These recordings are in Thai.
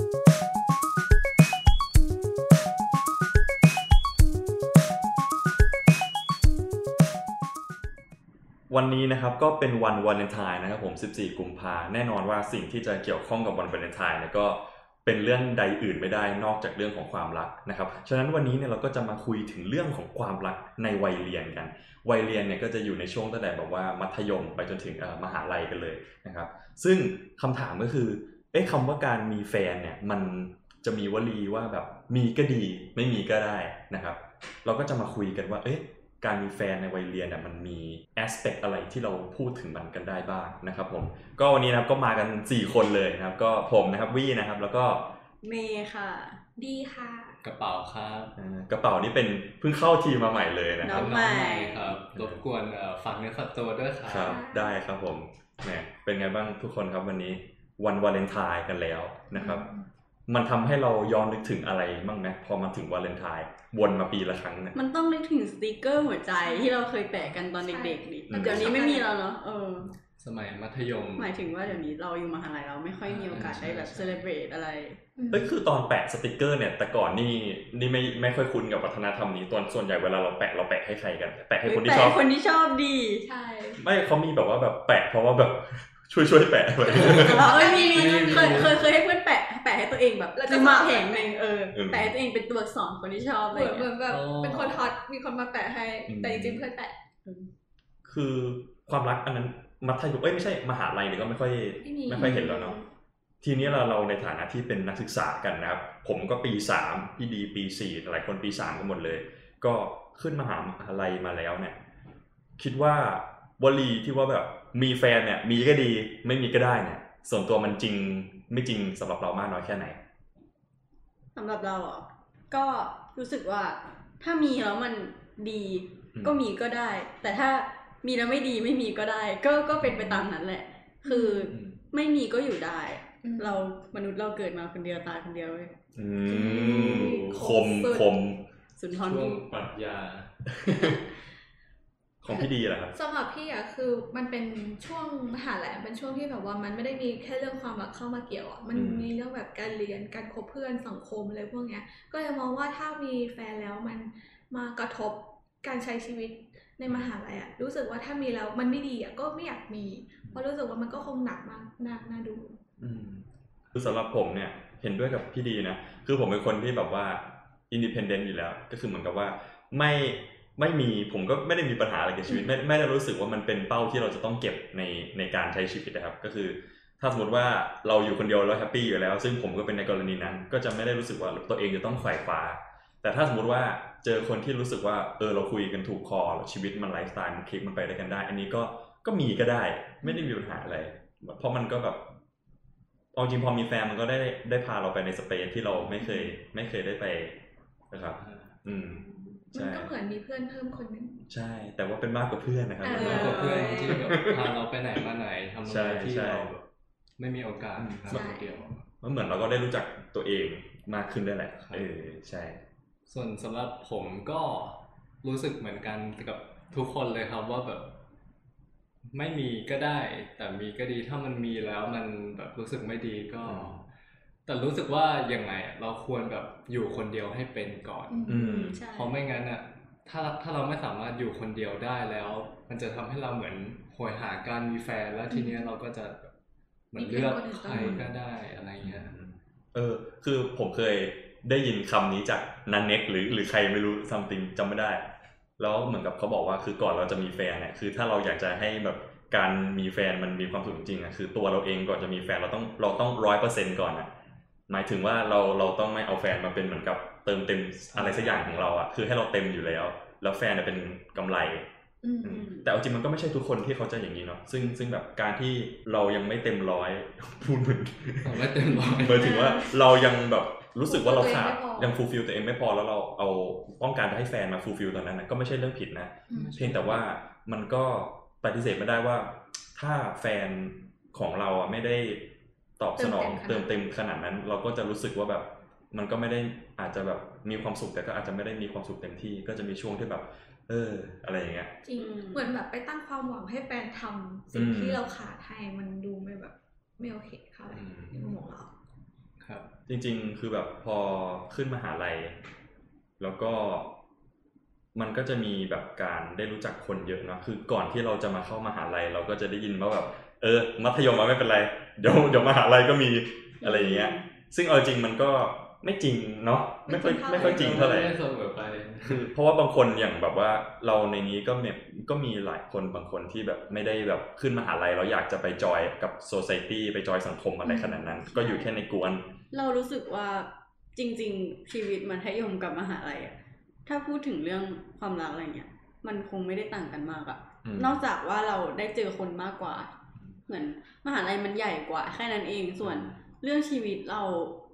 วันนี้นะครับก็เป็นวันวาเลนไทน์นะครับผม 14 กุมภาแน่นอนว่าสิ่งที่จะเกี่ยวข้องกับวันวาเลนไทน์เนี่ยก็เป็นเรื่องใดอื่นไม่ได้นอกจากเรื่องของความรักนะครับ ฉะนั้นวันนี้เนี่ยเราก็จะมาคุยถึงเรื่องของความรักในวัยเรียนกัน วัยเรียนเนี่ยก็จะอยู่ในช่วงตั้งแต่แบบว่ามัธยมไปจนถึงมหาลัยกันเลยนะครับ ซึ่งคำถามก็คือ เอ๊ะคำว่าการมีแฟนเนี่ยมันจะมีวลีว่าแบบมีก็ดีไม่มีก็ได้นะครับ เราก็จะมาคุยกันว่าเอ๊ะการมีแฟนในวัยเรียนเนี่ยมันมีแอสเปคอะไรที่เราพูดถึงมันกันได้บ้างนะครับผมก็วันนี้นะครับก็มากัน 4 คนเลยนะครับ ก็ผมนะครับวี่นะครับ แล้วก็เมย์ค่ะ ดีค่ะ กระเป๋าครับเอ่อกระเป๋านี่เป็นเพิ่งเข้าทีมมาใหม่เลยนะคน้รัอบ งใหม่ ครับรบกวนเอ่อฝากเนื้อฝากตัวด้วยคครัรับบได้ครับผมแหมเป็นไงบ้างทุกคนครับวันนี้ วันวาเลนไทน์กันแล้วนะครับ มันทำให้เราย้อนนึกถึงอะไรบ้างไหมพอมาถึงวาเลนไทน์วนมาปีละครั้งเนี่ยมันต้องนึกถึงสติกเกอร์หัวใจที่เราเคยแปะกันตอนเด็กๆดิอืมเดี๋ยวนี้ไม่มีแล้วเนาะเออ สมัยมัธยม หมายถึงว่าเดี๋ยวนี้เราอยู่มหาลัยเราไม่ค่อยมีโอกาสได้แบบใช่ celebrate อะไรเอ้ยคือตอนแปะสติกเกอร์เนี่ย แต่ก่อนนี่นี่ไม่ไม่ค่อยคุ้นกับวัฒนธรรมนี้ตอนส่วนใหญ่เวลาเราแปะเราแปะให้ใครกัน แปะให้คนที่แปะชอบคนที่ชอบดีใช่ไม่เขามีแบบว่าแบบแปะเพราะว่าแบบ ช่วยช่วยแปะไว้เอ้ยมีมีมีมีเคยเคยเคยให้เพื่อนแปะแปะให้ตัวเองแบบแล้วก็ซื้อมาแผงหนึ่งเออเออแปะให้ตัวเองเป็นตัวอักษรคนที่ชอบอะเหไรมือนเหมืเงี้อยนแบบอ๋อเป็นคนฮอตมีคนมาแปะให้อืมแต่จริงๆเพื่อนแปะคือความรักอันนั้นมัธยมเอ้ยไม่ใช่มหาลัยเนี่ยก็ไม่ค่อยไม่มีไม่ค่อยเห็นแล้วเนาะทีนี้เราเราในฐานะที่เป็นนักศึกษากันนะครับ ผมก็ปีสามพี่ดีปีสี่หลายคนปีสามกันหมดเลย ก็ขึ้นมหาลัยมาแล้วเนี่ย คิดว่าวลีที่ว่าแบบ มีแฟนเนี่ยมีก็ดีไม่มีก็ได้เนี่ยส่วนตัวมันจริงไม่จริงสำหรับเรามากน้อยแค่ไหนสำหรับเราอะก็รู้สึกว่าถ้ามีแล้วมันดีอืมก็มีก็ได้ แต่ถ้ามีแล้วไม่ดีไม่มีก็ได้ ก็ก็เป็นไปตามนั้นแหละ คืออมไม่มีก็อยู่ได้อืมเรามนุษย์เราเกิดมาคนเดียวตายคนเดียวเว้ยอืมคมสุดคมสุนทรช่วงภู่ปรัชญา ของพี่ดีแหละครับสำหรับพี่อะคือมันเป็นช่วงมหาลัยเป็นช่วงที่แบบว่ามันไม่ได้มีแค่เรื่องความรักเข้ามาเกี่ยวอะมันอืมมีเรื่องแบบการเรียนการคบเพื่อนสังคมอะไรพวกเนี้ย ก็เลยมองว่าถ้ามีแฟนแล้วมันมากระทบการใช้ชีวิตในมหาลัยอะรู้สึกว่าถ้ามีแล้วมันไม่ดีอะก็ไม่อยากมีเพราะรู้สึกว่ามันก็คงหนักมากน่าน่าดู อืมคือสำหรับผมเนี่ยเห็นด้วยกับพี่ดีนะคือผมเป็นคนที่แบบว่า independent อยู่แล้ว ก็คือเหมือนกับว่าไม่ ไม่มีผมก็ไม่ได้มีปัญหาอะไรกับชีวิตไม่ไม่ได้รู้สึกว่ามันเป็นเป้าที่เราจะต้องเก็บในในการใช้ชีวิตนะครับ ก็คือ ถ้าสมมติว่าเราอยู่คนเดียวแล้ว happy อยู่แล้ว ซึ่งผมก็เป็นในกรณีนั้น ก็จะไม่ได้รู้สึกว่าตัวเองจะต้องไขว่คว้าแต่ถ้าสมมติว่าเจอคนที่รู้สึกว่าเออเราคุยกันถูกคอชีวิตมันไลฟ์สไตล์มันคลิกมันไปด้วยกันได้ อันนี้ก็ก็มีก็ได้ ไม่ได้มีปัญหาอะไรเพราะมันก็แบบเอาจริงพอมีแฟนมันก็ได้ได้พาเราไปในสเปซที่เราไม่เคย ไม่เคยได้ไปนะครับ อืม มันใช่ก็เหมือนมีเพื่อนเพิ่มคนหนึงใช่ แต่ว่าเป็นมากกว่าเพื่อนนะครับเออมากกว่าเพื่อนที่แบบพาเราไปไหนมาไหนทำอะใช่ไรที่ใช่เราแบบไม่มีโอกาสอืมทำคนเดียวมันเหมือนเราก็ได้รู้จักตัวเองมากขึ้นด้วยแหละครับเออใช่ ส่วนสำหรับผมก็รู้สึกเหมือนกันกับทุกคนเลยครับว่าแบบ ไม่มีก็ได้ แต่มีก็ดีถ้ามันมีแล้วมันแบบรู้สึกไม่ดีก็อืม แต่รู้สึกว่ายังไงอะเราควรแบบอยู่คนเดียวให้เป็นก่อน อืมใช่เพราะไม่งั้นอะถ้าถ้าเราไม่สามารถอยู่คนเดียวได้แล้ว มันจะทำให้เราเหมือนโหยหาการมีแฟนแล้วทีเนี้ยเราก็จะเหมือนเลือกใครก็ได้อะไรเงี้ยเออ คือผมเคยได้ยินคำนี้จากนันเน็กหรือหรือใครไม่รู้ซัมติงจำไม่ได้ แล้วเหมือนกับเขาบอกว่าคือก่อนเราจะมีแฟนเนี่ยคือถ้าเราอยากจะให้แบบการมีแฟนมันมีความสุขจริงๆอะคือตัวเราเองก่อนจะมีแฟนเราต้องเราต้องร้อยเปอร์เซ็นก่อนอะ หมายถึงว่าเราเราต้องไม่เอาแฟนมาเป็นเหมือนกับเติมเต็มอะไรสักอย่างของเราอะคือให้เราเต็มอยู่แล้ว แล้วแฟนน่ะเป็นกำไรอืมอืมแต่เอาจริงมันก็ไม่ใช่ทุกคนที่เขาจะอย่างนี้เนาะซึ่งซึ่งแบบการที่เรายังไม่เต็มร้อยพูดเหมือนเอาไม่เต็มร้อยหมายถึงว่าเรายังแบบรู้สึกว่าเราขาดตัวเองไม่พอยัง fulfill ตัวเองไม่พอแล้วเราเอาต้องการจะให้แฟนมา fulfill ตอนนั้นนะก็ไม่ใช่เรื่องผิดนะอืมเพียงแต่ว่ามันก็ปฏิเสธไม่ได้ว่า ถ้าแฟนของเราอะไม่ได้ ตอบสนองเติมเต็ม เติมเต็มขนาดนั้น เราก็จะรู้สึกว่าแบบมันก็ไม่ได้อาจจะแบบมีความสุขแต่ก็อาจจะไม่ได้มีความสุขเต็มที่ ก็จะมีช่วงที่แบบ เออ อะไรอย่างเงี้ยจริงอืมเหมือนแบบไปตั้งความหวังให้แฟนทำสิ่งอืมที่เราขาดให้มันดูไม่แบบไม่โอเคเท่าไหร่อืมในมุมของเราครับ จริง ๆ คือแบบพอขึ้นมหาลัย แล้วก็มันก็จะมีแบบการได้รู้จักคนเยอะเนอะคือก่อนที่เราจะมาเข้ามหาลัย เราก็จะได้ยินว่าแบบ เออ มัธยมมาไม่เป็นไร เดี๋ยวเดี๋ยวมหาลัยก็มีอะไรอย่างเงี้ย ซึ่งเอาจริงมันก็ไม่จริงเนาะไม่ค่อยไม่ค่อยจริงเท่าไหร่ไม่เสมอไปคือเพราะว่าบางคนอย่างแบบว่าเราในนี้ก็มีก็มีหลายคนบางคนที่แบบไม่ได้แบบขึ้นมหาลัยแล้วอยากจะไปจอยกับโซซ i ตี้ไปจอยสังคมอะไรขนาดนั้น ก็อยู่แค่ในกวน เรารู้สึกว่าจริง ๆ ชีวิตมัธยมกับมหาลัยอะถ้าพูดถึงเรื่องความรักอะไรเงี้ย มันคงไม่ได้ต่างกันมากอะอืมนอกจากว่าเราได้เจอคนมากกว่า เหมือนมหาลัยมันใหญ่กว่า แค่นั้นเอง ส่วนเรื่องชีวิตเรา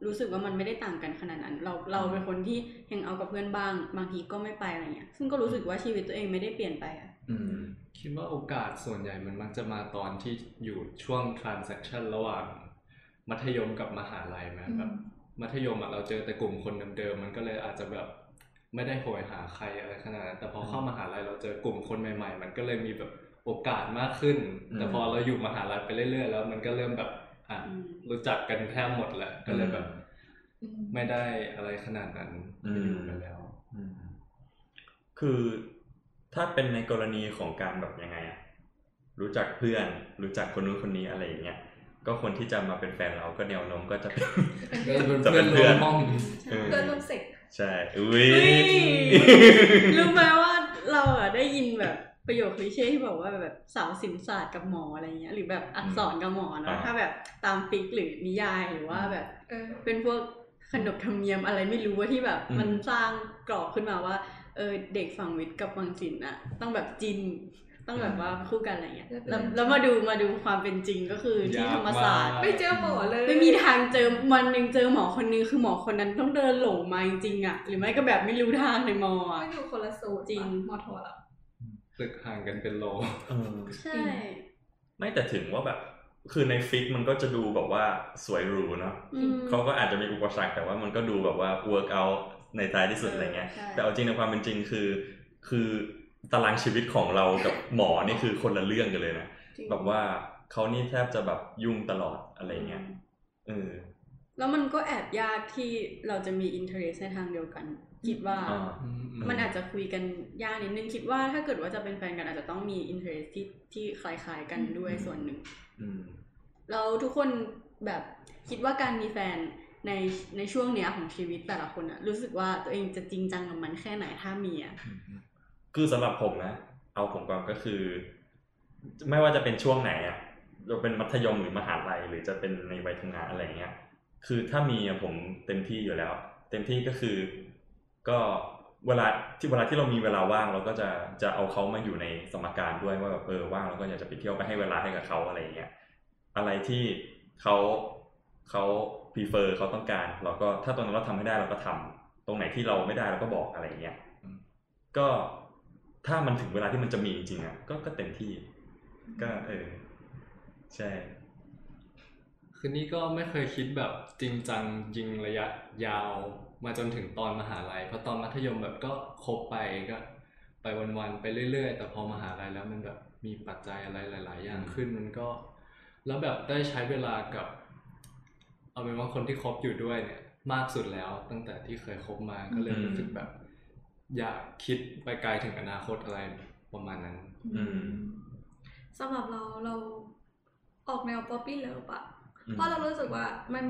รู้สึกว่ามันไม่ได้ต่างกันขนาดนั้น เราเราเป็นคนที่แฮงเอาท์กับเพื่อนบ้าง บางทีก็ไม่ไปอะไรเงี้ย ซึ่งก็รู้สึกว่าชีวิตตัวเองไม่ได้เปลี่ยนไปอะอืมคิดว่าโอกาสส่วนใหญ่มันมักจะมาตอนที่อยู่ช่วง transaction ระหว่างมัธยมกับมหาลัยไหมอืมแบบมัธยมอะเราเจอแต่กลุ่มคนเดิมๆมันก็เลยอาจจะแบบไม่ได้โหยหาใครอะไรขนาดนั้นแต่พอเข้ามหาลัยเราเจอกลุ่มคนใหม่ ๆ มันก็เลยมีแบบ โอกาสมากขึ้นอืมแต่พอเราอยู่มหาลัยไปเรื่อยๆ แล้วมันก็เริ่มแบบอะอืมรู้จักกันแทบหมดแหละก็เลยแบบอืมไม่ได้อะไรขนาดนั้นอืมไปอยู่กันแล้วอืมคือถ้าเป็นในกรณีของการแบบยังไงอะรู้จักเพื่อน รู้จักคนนู้นคนนี้อะไรอย่างเงี้ยก็คนที่จะมาเป็นแฟนเราก็แนวโน้มก็จะเป็นก็เลยเป็นจะเป็เพื่อนนเพื่อนร่วมห้องเออเพื่อนร่วมเสกใช่อุ้ยเฮ้ยรู้ไหมว่าเราอะได้ยินแบบ ประโยคคลิเช่ที่บอกว่าแบบสาวศิลปศาสตร์กับหมออะไรเงี้ยหรือแบบอักษรกับหมอเนอะอ่าถ้าแบบตามฟิกหรือนิยายหรือว่าแบบเออเป็นพวกขนบธรรมเนียมอะไรไม่รู้ว่าที่แบบอืมมันสร้างกรอบขึ้นมาว่าเออเด็กฝั่งวิทย์กับฝั่งศิลป์อะต้องแบบจินต้องแบบว่าคู่กันอะไรเงี้ยแล้วแล้วมาดูมาดูความเป็นจริงก็คือที่ธรรมศาสตร์ไม่เจอหมอเลย ไม่มีทางเจอวันหนึ่งเจอหมอคนนึงคือหมอคนนั้นต้องเดินหลงมาจริงๆอะหรือไม่ก็แบบไม่รู้ทางในมอไม่อะอยู่คนละสูตรจริงมอทอละ ตึกห่างกันเป็นโลเออใช่ ไม่แต่ถึงว่าแบบ คือในฟิกมันก็จะดูแบบว่าสวยหรูเนาะอืมเขาก็อาจจะมีอุปสรรคแต่ว่ามันก็ดูแบบว่า work out ในท้ายที่สุดเออออะไรเงี้ยใช่แต่เอาจริงในความเป็นจริงคือ คือตารางชีวิตของเรากับหมอนี่คือคนละเรื่องกันเลยนะจริงแบบว่าเขานี่แทบจะแบบยุ่งตลอดอะไรเงี้ยเออ แล้วมันก็แอบยากที่เราจะมี interest ในทางเดียวกัน คิดว่าอ่ามันอาจจะคุยกันยากนิดนึงคิดว่าถ้าเกิดว่าจะเป็นแฟนกันอาจจะต้องมี interest ที่ที่คล้ายๆกันด้วยอืมส่วนหนึ่งอืมแล้วทุกคนแบบคิดว่าการมีแฟนในในช่วงเนี้ยของชีวิตแต่ละคนอะรู้สึกว่าตัวเองจะจริงจังกับมันแค่ไหนถ้ามีอะคือสำหรับผมนะ เอาผมก่อนก็คือ ไม่ว่าจะเป็นช่วงไหนอะจะเป็นมัธยมหรือมหาลัยหรือจะเป็นในวัยทำงานอะไรเงี้ย คือถ้ามีผมเต็มที่อยู่แล้ว เต็มที่ก็คือ ก็เวลาที่เวลาที่เรามีเวลาว่างเราก็จะจะเอาเขามาอยู่ในสมการด้วยว่าแบบเออว่างเราก็อยากจะไปเที่ยวไปให้เวลาให้กับเขาอะไรเงี้ยอะไรที่เขาเขา prefer เขาต้องการ เราก็ถ้าตรงนั้นเราทำให้ได้เราก็ทำตรงไหนที่เราไม่ได้เราก็บอกอะไรเงี้ยก็ถ้ามันถึงเวลาที่มันจะมีจริงๆอะก็ก็เต็มที่ ก็เออ ใช่ คือนี่ก็ไม่เคยคิดแบบจริงจังยิงระยะยาวมาจนถึงตอนมหาลัยเพราะตอนมัธยมแบบก็คบไปก็ไปวันๆไปเรื่อย ๆ แต่พอมหาลัยแล้วมันแบบมีปัจจัยอะไรหลาย ๆ อย่างอืมขึ้นมันก็ แล้วแบบได้ใช้เวลากับ เอาเป็นว่าคนที่คบอยู่ด้วยเนี่ย มากสุดแล้วตั้งแต่ที่เคยคบมาก็เลยรู้สึกแบบ อยากคิดไปไกลถึงอนาคตอะไรประมาณนั้น อืมสำหรับเราเราออกแนว puppy love อะอืม เพราะเรารู้สึกว่ามัน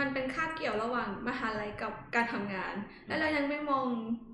มันเป็นคาบเกี่ยวระหว่างมหาลัยกับการทำงาน และเรายังไม่มอง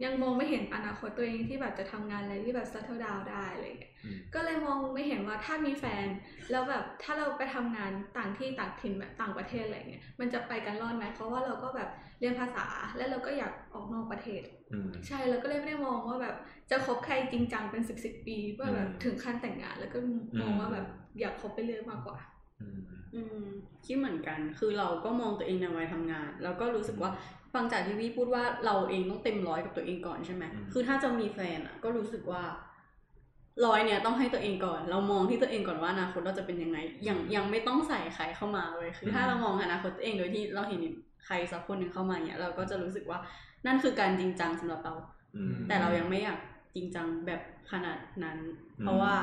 ยังมองไม่เห็นอนาคตตัวเองที่แบบจะทำงานอะไรที่แบบ settle down ได้อะไรอย่างเงี้ยอืมก็เลยมองไม่เห็นว่าถ้ามีแฟน แล้วแบบถ้าเราไปทำงานต่างที่ต่างถิ่นแบบต่างประเทศอะไรเงี้ยมันจะไปกันรอดไหมเพราะว่าเราก็แบบเรียนภาษาและเราก็อยากออกนอกประเทศอืมใช่แล้วก็เลยไม่ได้มองว่าแบบจะคบใครจริงจังเป็นสิบสิบปีเพื่อแบบอืมถึงขั้นแต่งงานแล้วก็มองว่าแบบอยากคบไปเรื่อยมากกว่า อืมอืมคิดเหมือนกัน คือเราก็มองตัวเองในวัยทำงาน แล้วก็รู้สึกว่าฟังจากที่พี่พูดว่าเราเองต้องเต็มร้อยกับตัวเองก่อนใช่ไหม อืม คือถ้าจะมีแฟนอะ ก็รู้สึกว่าร้อยเนี่ยต้องให้ตัวเองก่อน เรามองที่ตัวเองก่อนว่าอนาคตเราจะเป็นยังไง ยังยังไม่ต้องใส่ใครเข้ามาเลย คือถ้าเรามองอนาคตตัวเองโดยที่เราเห็นใครสักคนหนึ่งเข้ามาเนี่ย เราก็จะรู้สึกว่านั่นคือการจริงจังสำหรับเรา อืม แต่เรายังไม่อยากจริงจังแบบขนาดนั้นอืมเพราะว่า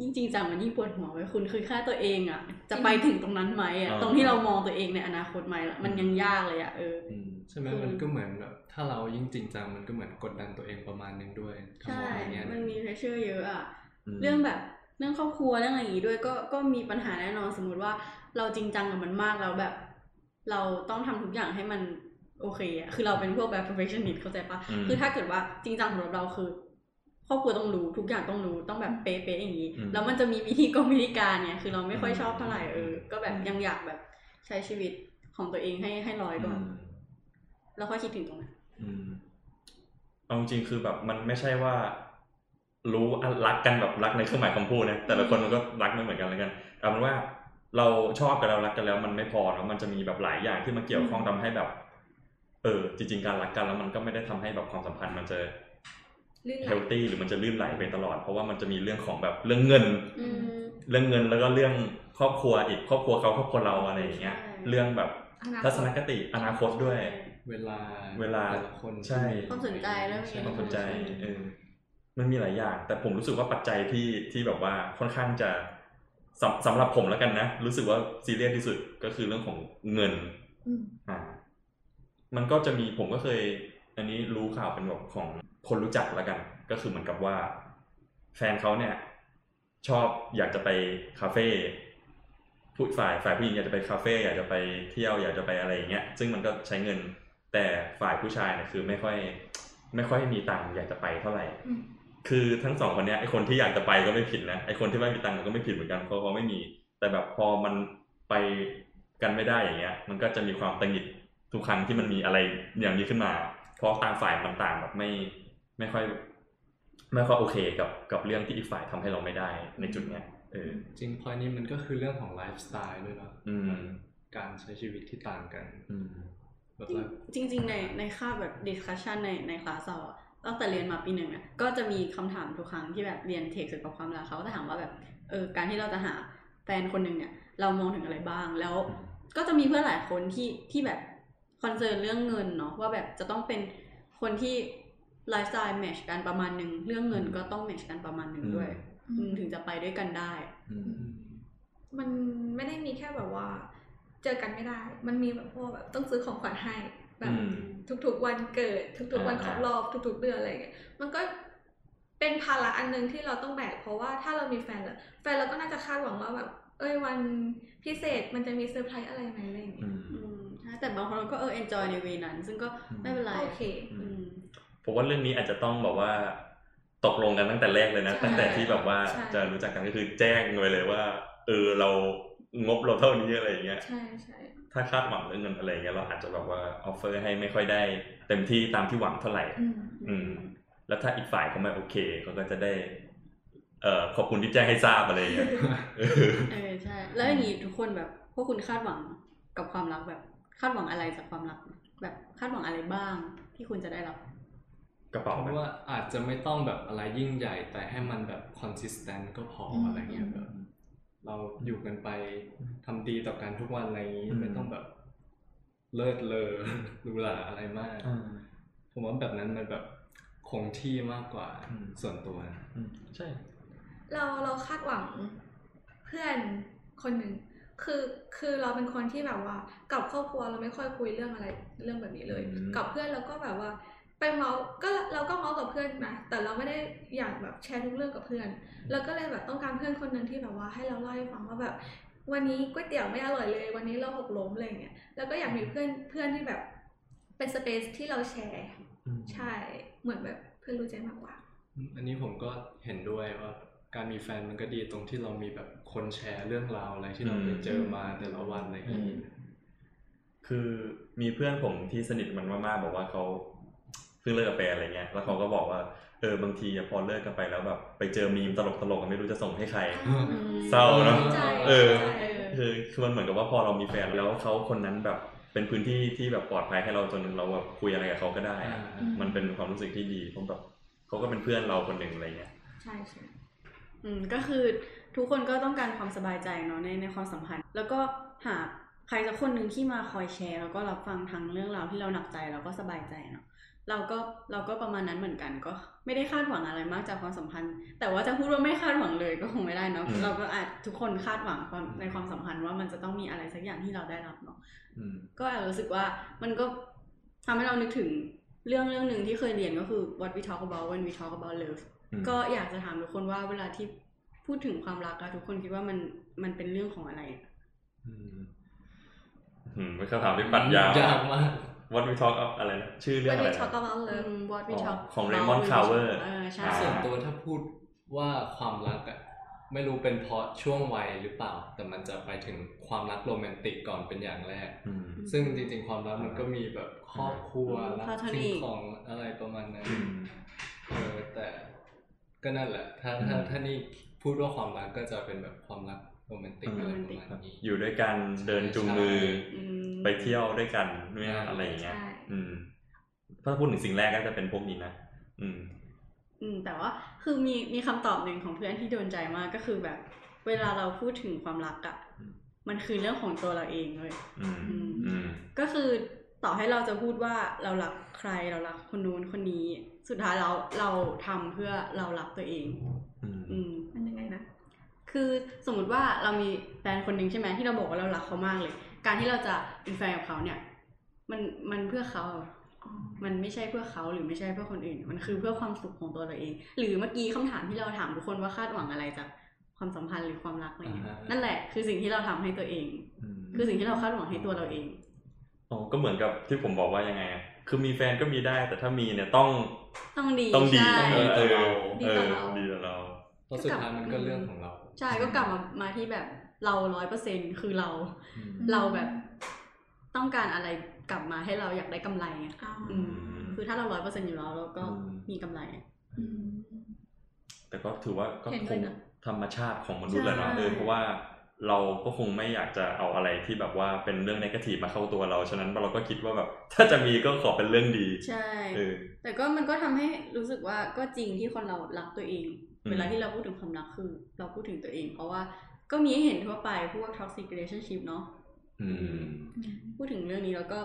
ยิ่งจริงจังมันยิ่งปวดหัวไว้ยคุณคือค่าตัวเองอะจะไปถึงตรงนั้นไหมอะอ่าตรงที่เรามองตัวเองในอนาคตไหมล่ะมันยังยากเลยอะเอออืมใช่ไหมคือมันก็เหมือนแบบถ้าเรายิ่งจริงจังมันก็เหมือนกดดันตัวเองประมาณนึงด้วยถ้าใช่มองอย่างเงี้ยมันนะมีเพรสเชอร์เยอะอะมเรื่องแบบเรื่องครอบครัวเรื่องอะไรอย่างงี้ด้วยก็ก็มีปัญหาแน่นอนสมมุติว่าเราจริงจังกับมันมากแล้วแบบ เราต้องทำทุกอย่างให้มันโอเคอะคือเราเป็นพวกแบบ perfectionist เข้าใจปะมคือถ้าเกิดว่าจริงจังสำหรับเราคือ ครอบครัวต้องรู้ทุกอย่างต้องรู้ต้องแบบเป๊ะๆอย่างนี้อืมแล้วมันจะมีวิธีกรรมวิธีการเนี่ยคือเราไม่ค่อยชอบเท่าไหร่เอออืมก็แบบยังอยากแบบใช้ชีวิตของตัวเองให้ให้ร้อยก่อนอืมแล้วค่อยคิดถึงตรงนั้นอืมเอาจริงๆคือแบบมันไม่ใช่ว่า รู้อะรักกันแบบรักในเครื่องหมายคำพูดนะแต่ละคนมันก็รักไม่เหมือนกันเลยกันเอาเป็นว่าเราชอบกันเรารักกันแล้วมันไม่พอเนอะมันจะมีแบบหลายอย่างที่มาเกี่ยวข้องทำให้แบบ เออ จริง ๆ การรักกันแล้วมันก็ไม่ได้ทำให้แบบความสัมพันธ์มันจะลื่นไห เฮลลตี้หรือมันจะลื่นไหลไปตลอด เพราะว่ามันจะมีเรื่องของแบบเรื่องเงินอืมเรื่องเงินแล้วก็เรื่องครอบครัวอีกครอบครัวเขาครอบครัวเราอะไรอย่างเงี้ยใช่เรื่องแบบอนาคตทัศนคติอนาคตด้วย เวลาเวลาแต่ละคนใช่ความสนใจเรื่องนี้ใช่ความสนใจเออมันมีหลายอย่าง แต่ผมรู้สึกว่าปัจจัยที่ที่แบบว่าค่อนข้างจะสำสำหรับผมแล้วกันนะ รู้สึกว่าซีเรียสที่สุดก็คือเรื่องของเงินอืมอ่ามันก็จะมีผมก็เคย อันนี้รู้ข่าวเป็นแบบของ คนรู้จักแล้วกัน ก็คือเหมือนกับว่า แฟนเขาเนี่ย ชอบอยากจะไปคาเฟ่ผู้ฝ่ายฝ่ายผู้หญิงอยากจะไปคาเฟ่อยากจะไปเที่ยวอยากจะไปอะไรอย่างเงี้ยซึ่งมันก็ใช้เงิน แต่ฝ่ายผู้ชายเนี่ยคือไม่ค่อย ไม่ค่อยมีตังค์อยากจะไปเท่าไหร่ คือทั้งสองคนเนี้ยไอคนที่อยากจะไปก็ไม่ผิดนะไอคนที่ไม่มีตังค์ก็ไม่ผิดเหมือนกันเพราะเขาไม่มี แต่แบบพอมันไปกันไม่ได้อย่างเงี้ย มันก็จะมีความตังหิดทุกครั้งที่มันมีอะไรอย่างนี้ขึ้นมา เพราะต่างฝ่ายมันต่างแบบไม่ ไม่ค่อยไม่ค่อยโอเคกับกับเรื่องที่อีกฝ่ายทำให้เราไม่ได้ในจุดเนี้ยเออจริงพอยนี้มันก็คือเรื่องของไลฟ์สไตล์ด้วยเนาะอืมการใช้ชีวิตที่ต่างกันอืมแบบว่าจริงๆในในคาบแบบ discussion ในในคลาสเราอะตั้งแต่เรียนมาปีหนึ่งอะก็จะมีคำถามทุกครั้งที่แบบเรียนเทคเกี่ยวกับความรักเขาก็จะถามว่าแบบเออการที่เราจะหาแฟนคนหนึ่งเนี่ย เรามองถึงอะไรบ้างแล้วก็จะมีเพื่อนหลายคนที่ที่แบบ concern เรื่องเงินเนาะว่าแบบจะต้องเป็นคนที่ ไลฟ์สไตล์ match กันประมาณหนึ่งเรื่องเงินก็ต้อง match กันประมาณหนึ่งด้วยอืมอืมถึงจะไปด้วยกันได้อืมมันไม่ได้มีแค่แบบว่า เจอกันไม่ได้ มันมีแบบพวกแบบต้องซื้อของขวัญให้แบบอืมทุกๆวันเกิด ทุกๆวันอ่าครบรอบทุก ๆ เดือนอะไรอย่างเงี้ยมันก็เป็นภาระอันหนึ่งที่เราต้องแบกเพราะว่าถ้าเรามีแฟนแล้วแฟนเราก็น่าจะคาดหวังว่าแบบ เอ้ยวันพิเศษมันจะมีเซอร์ไพรส์อะไรไหมอะไรอย่างเงี้อืมอืมใช่แต่บางคนก็เออ enjoy ในเวนั้น ซึ่งก็ไม่เป็นไรโอเคอืม ผมว่าเรื่องนี้อาจจะต้องแบบว่าตกลงกันตั้งแต่แรกเลยนะใช่ตั้งแต่ที่แบบว่าใช่จะรู้จักกันก็คือแจ้งไว้เลยว่า เออเรางบเราเท่านี้อะไรอย่างเงี้ยใช่ใช่ถ้าคาดหวังเรื่องเงินอะไรเงี้ยเราอาจจะแบบว่าออฟเฟอร์ให้ไม่ค่อยได้ เต็มที่ตามที่หวังเท่าไหร่ อืมอืมแล้วถ้าอีกฝ่ายเขาไม่โอเคเขาก็จะได้ เอ่อขอบคุณที่แจ้งให้ทราบอะไรเงี้ยเออเออใช่ แล้วอย่างนี้ทุกคนแบบพวกคุณคาดหวังกับความรักแบบ คาดหวังอะไรจากความรัก แบบคาดหวังอะไรบ้างที่คุณจะได้รับ กระเป๋าเพไหมราะว่าอาจจะไม่ต้องแบบอะไรยิ่งใหญ่ แต่ให้มันแบบ consistent ก็พออืมอะไรเงี้ยแบบเราอยู่กันไปทำดีต่อกันทุกวันอะไรอย่างนี้อืมไม่ต้องแบบเลิศเลอหรูหราอะไรมากอืมผมว่าแบบนั้นมันแบบคงที่มากกว่าอืมส่วนตัวนะอืมใช่ เราเราคาดหวังเพื่อนคนหนึ่งคือคือเราเป็นคนที่แบบว่า กับครอบครัวเราไม่ค่อยคุยเรื่องอะไรเรื่องแบบนี้เลยอืมกับเพื่อนเราก็แบบว่า ไปเมาส์ก็เราก็เมาส์กับเพื่อนนะแต่เราไม่ได้อยากแบบแชร์ทุกเรื่องกับเพื่อนเราก็เลยแบบต้องการเพื่อนคนหนึ่งที่แบบว่าให้เราเล่าให้ฟังว่าแบบ วันนี้ก๋วยเตี๋ยวไม่อร่อยเลย วันนี้เราหกล้มอะไรอย่างเงี้ยแล้วก็อยากมีเพื่อนเพื่อนที่แบบเป็นสเปซที่เราแชร์อืมใช่เหมือนแบบเพื่อนรู้ใจมากกว่า อันนี้ผมก็เห็นด้วยว่าการมีแฟนมันก็ดีตรงที่เรามีแบบคนแชร์เรื่องราวอะไรที่เราอืมไปเจอมาแต่ละวันอะไรอย่างนี้คือมีเพื่อนผมที่สนิทมันมากๆบอกว่าเขาเพิ่งเลิกกับแฟนอะไรเงี้ย แล้วเขาก็บอกว่า เออบางทีอะพอเลิกกันไปแล้วแบบไปเจอมีมตลกๆไม่รู้จะส่งให้ใคร เศร้าเนอะใจเออใจคือคือมันเหมือนกับว่าพอเรามีแฟนแล้วเขาคนนั้นแบบเป็นพื้นที่ที่แบบปลอดภัยให้เราจนเราแบบคุยอะไรกับเขาก็ได้อะอืมมันเป็นความรู้สึกที่ดีเพราะแบบเขาก็เป็นเพื่อนเราคนหนึ่งอะไรเงี้ย ใช่ใช่อืมก็คือทุกคนก็ต้องการความสบายใจเนาะในในความสัมพันธ์ แล้วก็หาใครสักคนหนึ่งที่มาคอยแชร์ แล้วก็รับฟังทั้งเรื่องราวที่เราหนักใจแล้วก็สบายใจเนาะ เราก็เราก็ประมาณนั้นเหมือนกันก็ ไม่ได้คาดหวังอะไรมากจากความสัมพันธ์ แต่ว่าจะพูดว่าไม่คาดหวังเลยก็คงไม่ได้เนาะอืมเราก็อาจทุกคนคาดหวังความในความสัมพันธ์ว่ามันจะต้องมีอะไรสักอย่างที่เราได้รับเนาะอืมก็แอบรู้สึกว่ามันก็ทำให้เรานึกถึงเรื่องเรื่องหนึ่งที่เคยเรียนก็คือ what we talk about when we talk about love อืมก็อยากจะถามทุกคนว่าเวลาที่พูดถึงความรักอะทุกคนคิดว่ามันมันเป็นเรื่องของอะไรอืมอืมเป็นคำถามที่ปัดยาวยากมาก What we talk of อะไรนะชื่อเรื่องวันอะไรนี้นะช็อกโกแลตเลอืยม what we อ๋อ talk ของ about Raymond when we Carver talk- เออใช่อ่าส่วนตัวถ้าพูดว่าความรักอะไม่รู้เป็นเพราะช่วงวัยหรือเปล่า แต่มันจะไปถึงความรักโรแมนติกก่อนเป็นอย่างแรกอืมซึ่งจริงๆความรักมันก็มีแบบครอบครัวอืมรัก platonic สิ่งของอะไรประมาณนั้นอืมเออแต่ก็นั่นแหละ ถ้าถ้าอืมถ้านี่พูดว่าความรักก็จะเป็นแบบความรักโรแมนติกอืมอะไรประมาณนี้อยู่ด้วยกันเดินจูงมืออืม ไปเที่ยวด้วยกันเนี่ยอะไรอย่างเงี้ยใช่อืมถ้าพูดถึงสิ่งแรกก็จะเป็นพวกนี้นะอืม อืม แต่ว่าคือมีมีคำตอบหนึ่งของเพื่อนที่โดนใจมากก็คือแบบ เวลาเราพูดถึงความรักอะอืมมันคือเรื่องของตัวเราเองเลยอืมอืมอืมก็คือต่อให้เราจะพูดว่าเรารักใครเรารักคนนู้นคนนี้ สุดท้ายเราเราทำเพื่อเรารักตัวเองอืมอืมมันยังไงนะคือสมมติว่าเรามีแฟนคนหนึ่งใช่ไหมที่เราบอกว่าเรารักเขามากเลย การที่เราจะเป็นแฟนกับเขาเนี่ย มันมันเพื่อเขามันไม่ใช่เพื่อเขาหรือไม่ใช่เพื่อคนอื่น มันคือเพื่อความสุขของตัวเราเอง หรือเมื่อกี้คำถามที่เราถามทุกคนว่าคาดหวังอะไรจากความสัมพันธ์หรือความรักอะไรเงี้ยอ่าฮะนั่นแหละคือสิ่งที่เราทำให้ตัวเองอืมคือสิ่งที่เราคาดหวังให้ตัวเราเองอ๋อก็เหมือนกับที่ผมบอกว่ายังไงอะคือมีแฟนก็มีได้ แต่ถ้ามีเนี่ยต้องต้องดีต้องดีใช่เออเออดีเอต่ออเราดีต่อเราเพราะสุดท้ายมันก็เรื่องของเรา ใช่ก็กลับมามาที่แบบ เราร้อยเปอร์เซ็นคือเราอืมเราแบบต้องการอะไรกลับมาให้เราอยากได้กำไรไงอ่าอืมคือถ้าเราร้อยเปอร์เซ็นอยู่แล้วเราก็อืมมีกำไรอืมแต่ก็ถือว่าก็เห็นคด้วยงนะธรรมชาติของมนุษย์แหละเนาะใช่เออเพราะว่าเราก็คงไม่อยากจะเอาอะไรที่แบบว่าเป็นเรื่องนกาทีฟมาเข้าตัวเรา ฉะนั้นเราก็คิดว่าแบบถ้าจะมีก็ขอเป็นเรื่องดี ใช่เออแต่ก็มันก็ทำให้รู้สึกว่าก็จริงที่คนเรารักตัวเองอืมเวลาที่เราพูดถึงความรักคือ เราพูดถึงตัวเอง เพราะว่า ก็มีให้เห็นทั่วไปพวก toxic relationship เนาะอืมพูดถึงเรื่องนี้แล้วก็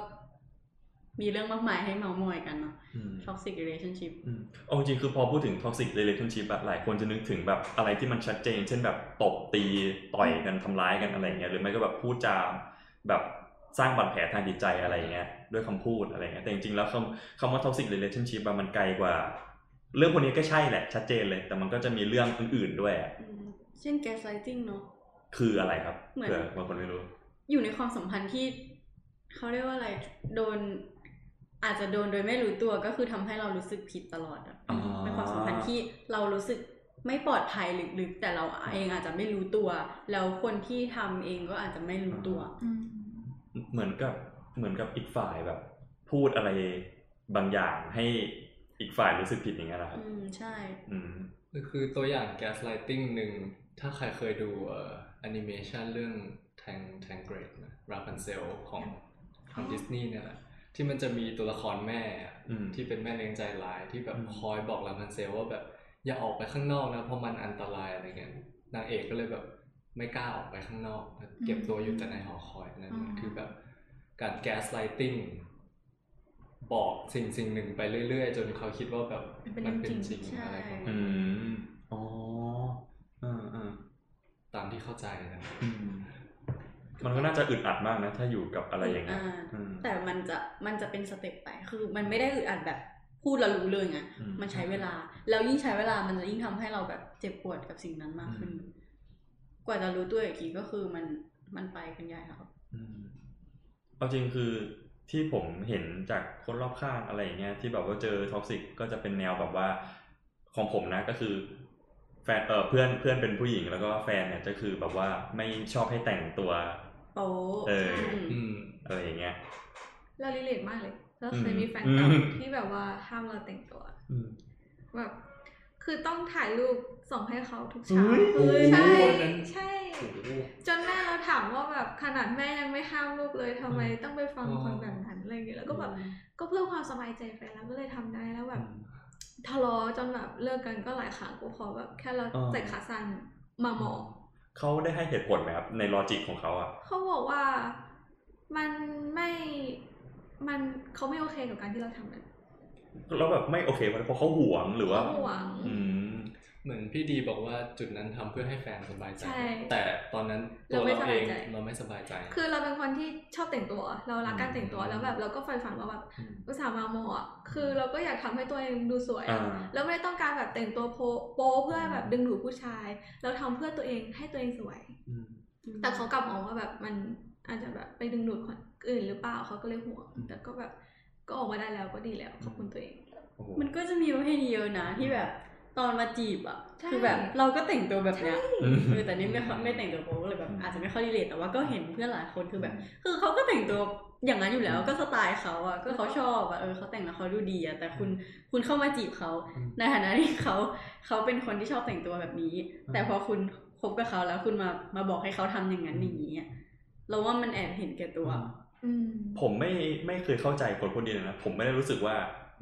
มีเรื่องมากมายให้เมามอยกันเนาะอืม toxic relationship อืมเอาจริงๆคือพอพูดถึง toxic relationship อะหลายคนจะนึกถึงแบบอะไรที่มันชัดเจน เช่นแบบตบตีต่อยกันทำร้ายกันอะไรอย่างเงี้ยหรือไม่ก็แบบพูดจาแบบสร้างบาดแผลทางจิตใจอะไรอย่างเงี้ยด้วยคำพูดอะไรอย่างเงี้ยแต่จริงๆแล้วคำคำว่า toxic relationship อะมันไกลกว่า เรื่องพวกนี้ก็ใช่แหละชัดเจนเลย แต่มันก็จะมีเรื่องอื่นๆด้วยอะอืม เช่น gaslighting เนาะคืออะไรครับเหมือนเผื่อบางคนไม่รู้ อยู่ในความสัมพันธ์ที่เขาเรียกว่าอะไรโดน อาจจะโดนโดยไม่รู้ตัวก็คือทำให้เรารู้สึกผิดตลอดอะอ่าเป็นความสัมพันธ์ที่เรารู้สึกไม่ปลอดภัยลึกๆ แต่เราเองอาจจะไม่รู้ตัว แล้วคนที่ทำเองก็อาจจะไม่รู้ตัวอืมเหมือนกับเหมือนกับอีกฝ่ายแบบ พูดอะไรบางอย่างให้อีกฝ่ายรู้สึกผิดอย่างเงี้ยนะครับอืมใช่ อืมคือตัวอย่าง gaslighting หนึ่ง ถ้าใครเคยดูเอ่อแอนิเมชันเรื่อง Tang Tangrade นะ Rapunzel ของของดิสนีย์เนี่ยแหละที่มันจะมีตัวละครแม่อะอืมที่เป็นแม่เลี้ยงใจร้ายที่แบบอืมคอยบอก Rapunzel ว่าแบบอย่าออกไปข้างนอกนะเพราะมันอันตรายอะไรเงี้ยนางเอกก็เลยแบบไม่กล้าออกไปข้างนอก เก็บตัวอยู่แต่ในหอคอยนั่นอ๋อคือแบบการ gaslighting บอกสิ่งสิ่งหนึ่งไปเรื่อยๆ จนเขาคิดว่าแบบมันเป็นจริงอะไรประมาณอืนั้นมอ๋อ อ่าอ่าตามที่เข้าใจนะอืมมันก็น่าจะอึดอัดมากนะ ถ้าอยู่กับอะไรอย่างเงี้ยอ่าอืมแต่มันจะมันจะเป็นสเต็ปไป คือมันไม่ได้อึดอัดแบบพูดแล้วรู้เลยไงอืมมันใช้เวลา แล้วยิ่งใช้เวลามันจะยิ่งทำให้เราแบบเจ็บปวดกับสิ่งนั้นมากขึ้นอืมกว่าจะรู้ตัวอีกทีก็คือมันมันไปกันใหญ่แล้วอืมเอาจริงคือที่ผมเห็นจากคนรอบข้างอะไรอย่างเงี้ยที่แบบว่าเจอ toxic ก็จะเป็นแนวแบบว่าของผมนะก็คือแฟนเออเพื่อนเพื่อนเป็นผู้หญิงแล้วก็แฟนเนี่ยจะคือแบบว่าไม่ชอบให้แต่งตัวโป๊ะเออมอืมอะไรอย่างเงี้ยเรา relate มากเลยเราเคยอืมมีแฟนเก่าอืมที่แบบว่าห้ามเราแต่งตัวอืมแบบคือต้องถ่ายรูปส่งให้เขาทุกเช้าเฮ้ยใช่โอ้ยนั้นใช่โอ้โหจนแม่เราถามว่าแบบขนาดแม่ยังไม่ห้ามลูกเลยทำไมอืมต้องไปฟังอ๋อคนแบบนั้นอะไรอย่างเงี้ยแล้วก็แบบก็เพื่อความสบายใจแฟนเราก็เลยทำได้แล้วแบบอืม ทะเลาะจนแบบเลิกกันก็หลายครั้งก็เพอแบบแค่เราอ๋อใส่ขาสั้นมาหมองเขาได้ให้เหตุผลไหมครับในลอจิกของเขาอะเขาบอกว่ามันไม่มันเขาไม่โอเคกับการที่เราทำนั้นแล้วแบบไม่โอเคเพราะเขาหวงหรือว่าเขาห่วงอืม เหมือนพี่ดีบอกว่าจุดนั้นทำเพื่อให้แฟนสบายใจใช่แต่ตอนนั้นตัเราวไม่เราสเอบายงใจเราไม่สบายใจ คือเราเป็นคนที่ชอบแต่งตัว เรารักการแต่งตัวอืมแล้วแบบเราก็ใฝ่ฝันว่าแบบอืมอุตส่าห์มาโมอะคือเราก็อยากทำให้ตัวเองดูสวยอะอ่าแล้วไม่ได้ต้องการแบบแต่งตัวโปโปเพื่อแบบดึงดูดผู้ชาย เราทำเพื่อตัวเองให้ตัวเองสวยอืมแต่เขากลับมองว่าแบบมันอาจจะแบบไปดึงดูดคนอื่นหรือเปล่าเขาก็เลยห่วงอืมแต่ก็แบบก็ออกมาได้แล้วก็ดีแล้วขอบคุณตัวเองโอ้โหมันก็จะมีประเภทนี้เยอะนะที่แบบ ตอนมาจีบอะใช่คือแบบเราก็แต่งตัวแบบเนี้ยอืมเออแต่นี่ไม่ค่อยไม่แต่งตัวโป๊ก็เลยแบบอืมอาจจะไม่ค่อยรีเลทแต่ว่าก็เห็นเพื่อนหลายคนคือแบบ คือเขาก็แต่งตัวอย่างนั้นอยู่แล้วก็สไตล์เขาอะก็เขาชอบอะเออเขาแต่งแล้วเขาดูดีอะแต่คุณคุณเข้ามาจีบเขาอืมในฐานะที่เขาเขาเป็นคนที่ชอบแต่งตัวแบบนี้อืมแต่พอคุณคบกับเขาแล้วคุณมามาบอกให้เขาทำอย่างนั้นอย่างนี้อะเราว่ามันแอบเห็นแก่ตัวอืมผมไม่ไม่เคยเข้าใจคนพวกนี้เลยนะผมไม่ได้รู้สึกว่า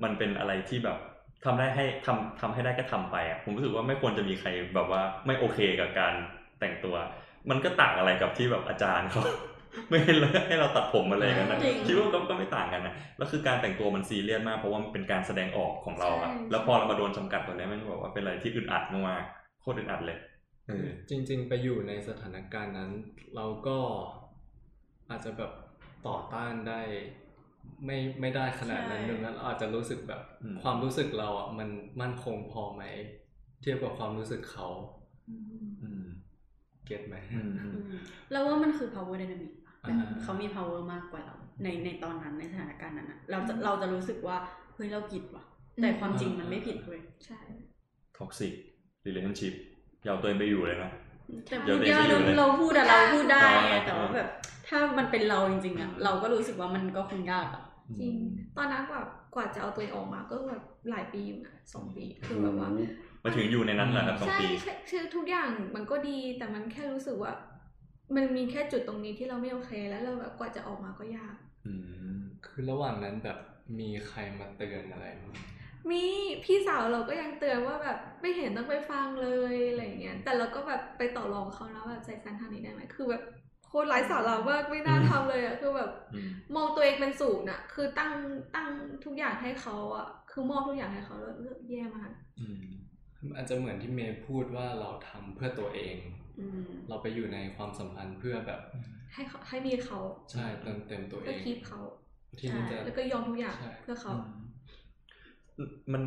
มันเป็นอะไรที่แบบ ทำได้ให้ทำทำให้ได้ก็ทำไปอะผมรู้สึกว่าไม่ควรจะมีใครแบบว่าไม่โอเคกับการแต่งตัว มันก็ต่างอะไรกับที่แบบอาจารย์เขาไม่ให้เราให้เราตัดผมอะไรอย่างนั้นนะจริงคิดว่าก็ก็ไม่ต่างกันนะแล้วคือการแต่งตัวมันซีเรียสมากเพราะว่ามันเป็นการแสดงออกของเราอะใช่แล้วพอเรามาโดนจำกัดตัวเนี้ยมันบอกว่าเป็นอะไรที่อึดอัดมากๆโคตรอึดอัดเลยเออจริง ๆ ไปอยู่ในสถานการณ์นั้น เราก็อาจจะแบบต่อต้านได้ ไม่ไม่ได้ขนาดนั้นใช่ดังนั้นเราอาจจะรู้สึกแบบอืมความรู้สึกเราอะมันมั่นคงพอไหม เทียบกับความรู้สึกเขาอืมอืมเก็ตไหมอืมอืมอืมเราว่ามันคือ power dynamic ปะอ่าเขามี power มากกว่าเรา ในในตอนนั้นในสถานการณ์นั้นอะเราจะเราจะรู้สึกว่าเฮ้ยเราผิดว่ะ แต่ความจริงมันไม่ผิดเว้ยใช่ท็อกซิก relationship อยาเอาตัวเองไปอยู่เลยนะแต่เดี๋พูยวดเดี๋ยยาวกไปอยู่เลยเราพูดอะเราพูดได้ไงอ่าแต่ว่าแบบถ้ามันเป็นเราจริงๆอะเราก็รู้สึกว่ามันก็คงยากอะ จริง ตอนนั้นแบบกว่าจะเอาตัวเองออกมาก็แบบหลายปีอยู่นะสองปีคือแบบว่ามาถึงอยู่ในนั้นแหละครับสองใช่ปีใช่คือทุกอย่างมันก็ดีแต่มันแค่รู้สึกว่า มันมีแค่จุดตรงนี้ที่เราไม่โอเค แล้วเราแบบกว่าจะออกมาก็ยากอืมคือระหว่างนั้นแบบมีใครมาเตือนอะไรไหมมีพี่สาวเราก็ยังเตือนว่าแบบไม่เห็นต้องไปฟังเลยอะไรอย่างเงี้ยแต่เราก็แบบไปต่อรองเขานะแบบใจซันทางนี้ได้ไหมคือแบบโค ตรไร้สาระมากไม่น่าทำเลยอะคือแบบอืมมองตัวเองเป็นศูนย์อะคือตั้งตั้งทุกอย่างให้เขาอะคือมอบทุกอย่างให้เขาแล้วแย่มากอืมอาจจะเหมือนที่เมย์พูดว่าเราทำเพื่อตัวเองอืมเราไปอยู่ในความสัมพันธ์เพื่อแบบ ให้เขาให้มีเขาใช่เติมเต็มตัวเอเพื่องคีบเขาที่มันจะแล้วก็ยอมทุกอย่างใช่เพื่อเขา มัน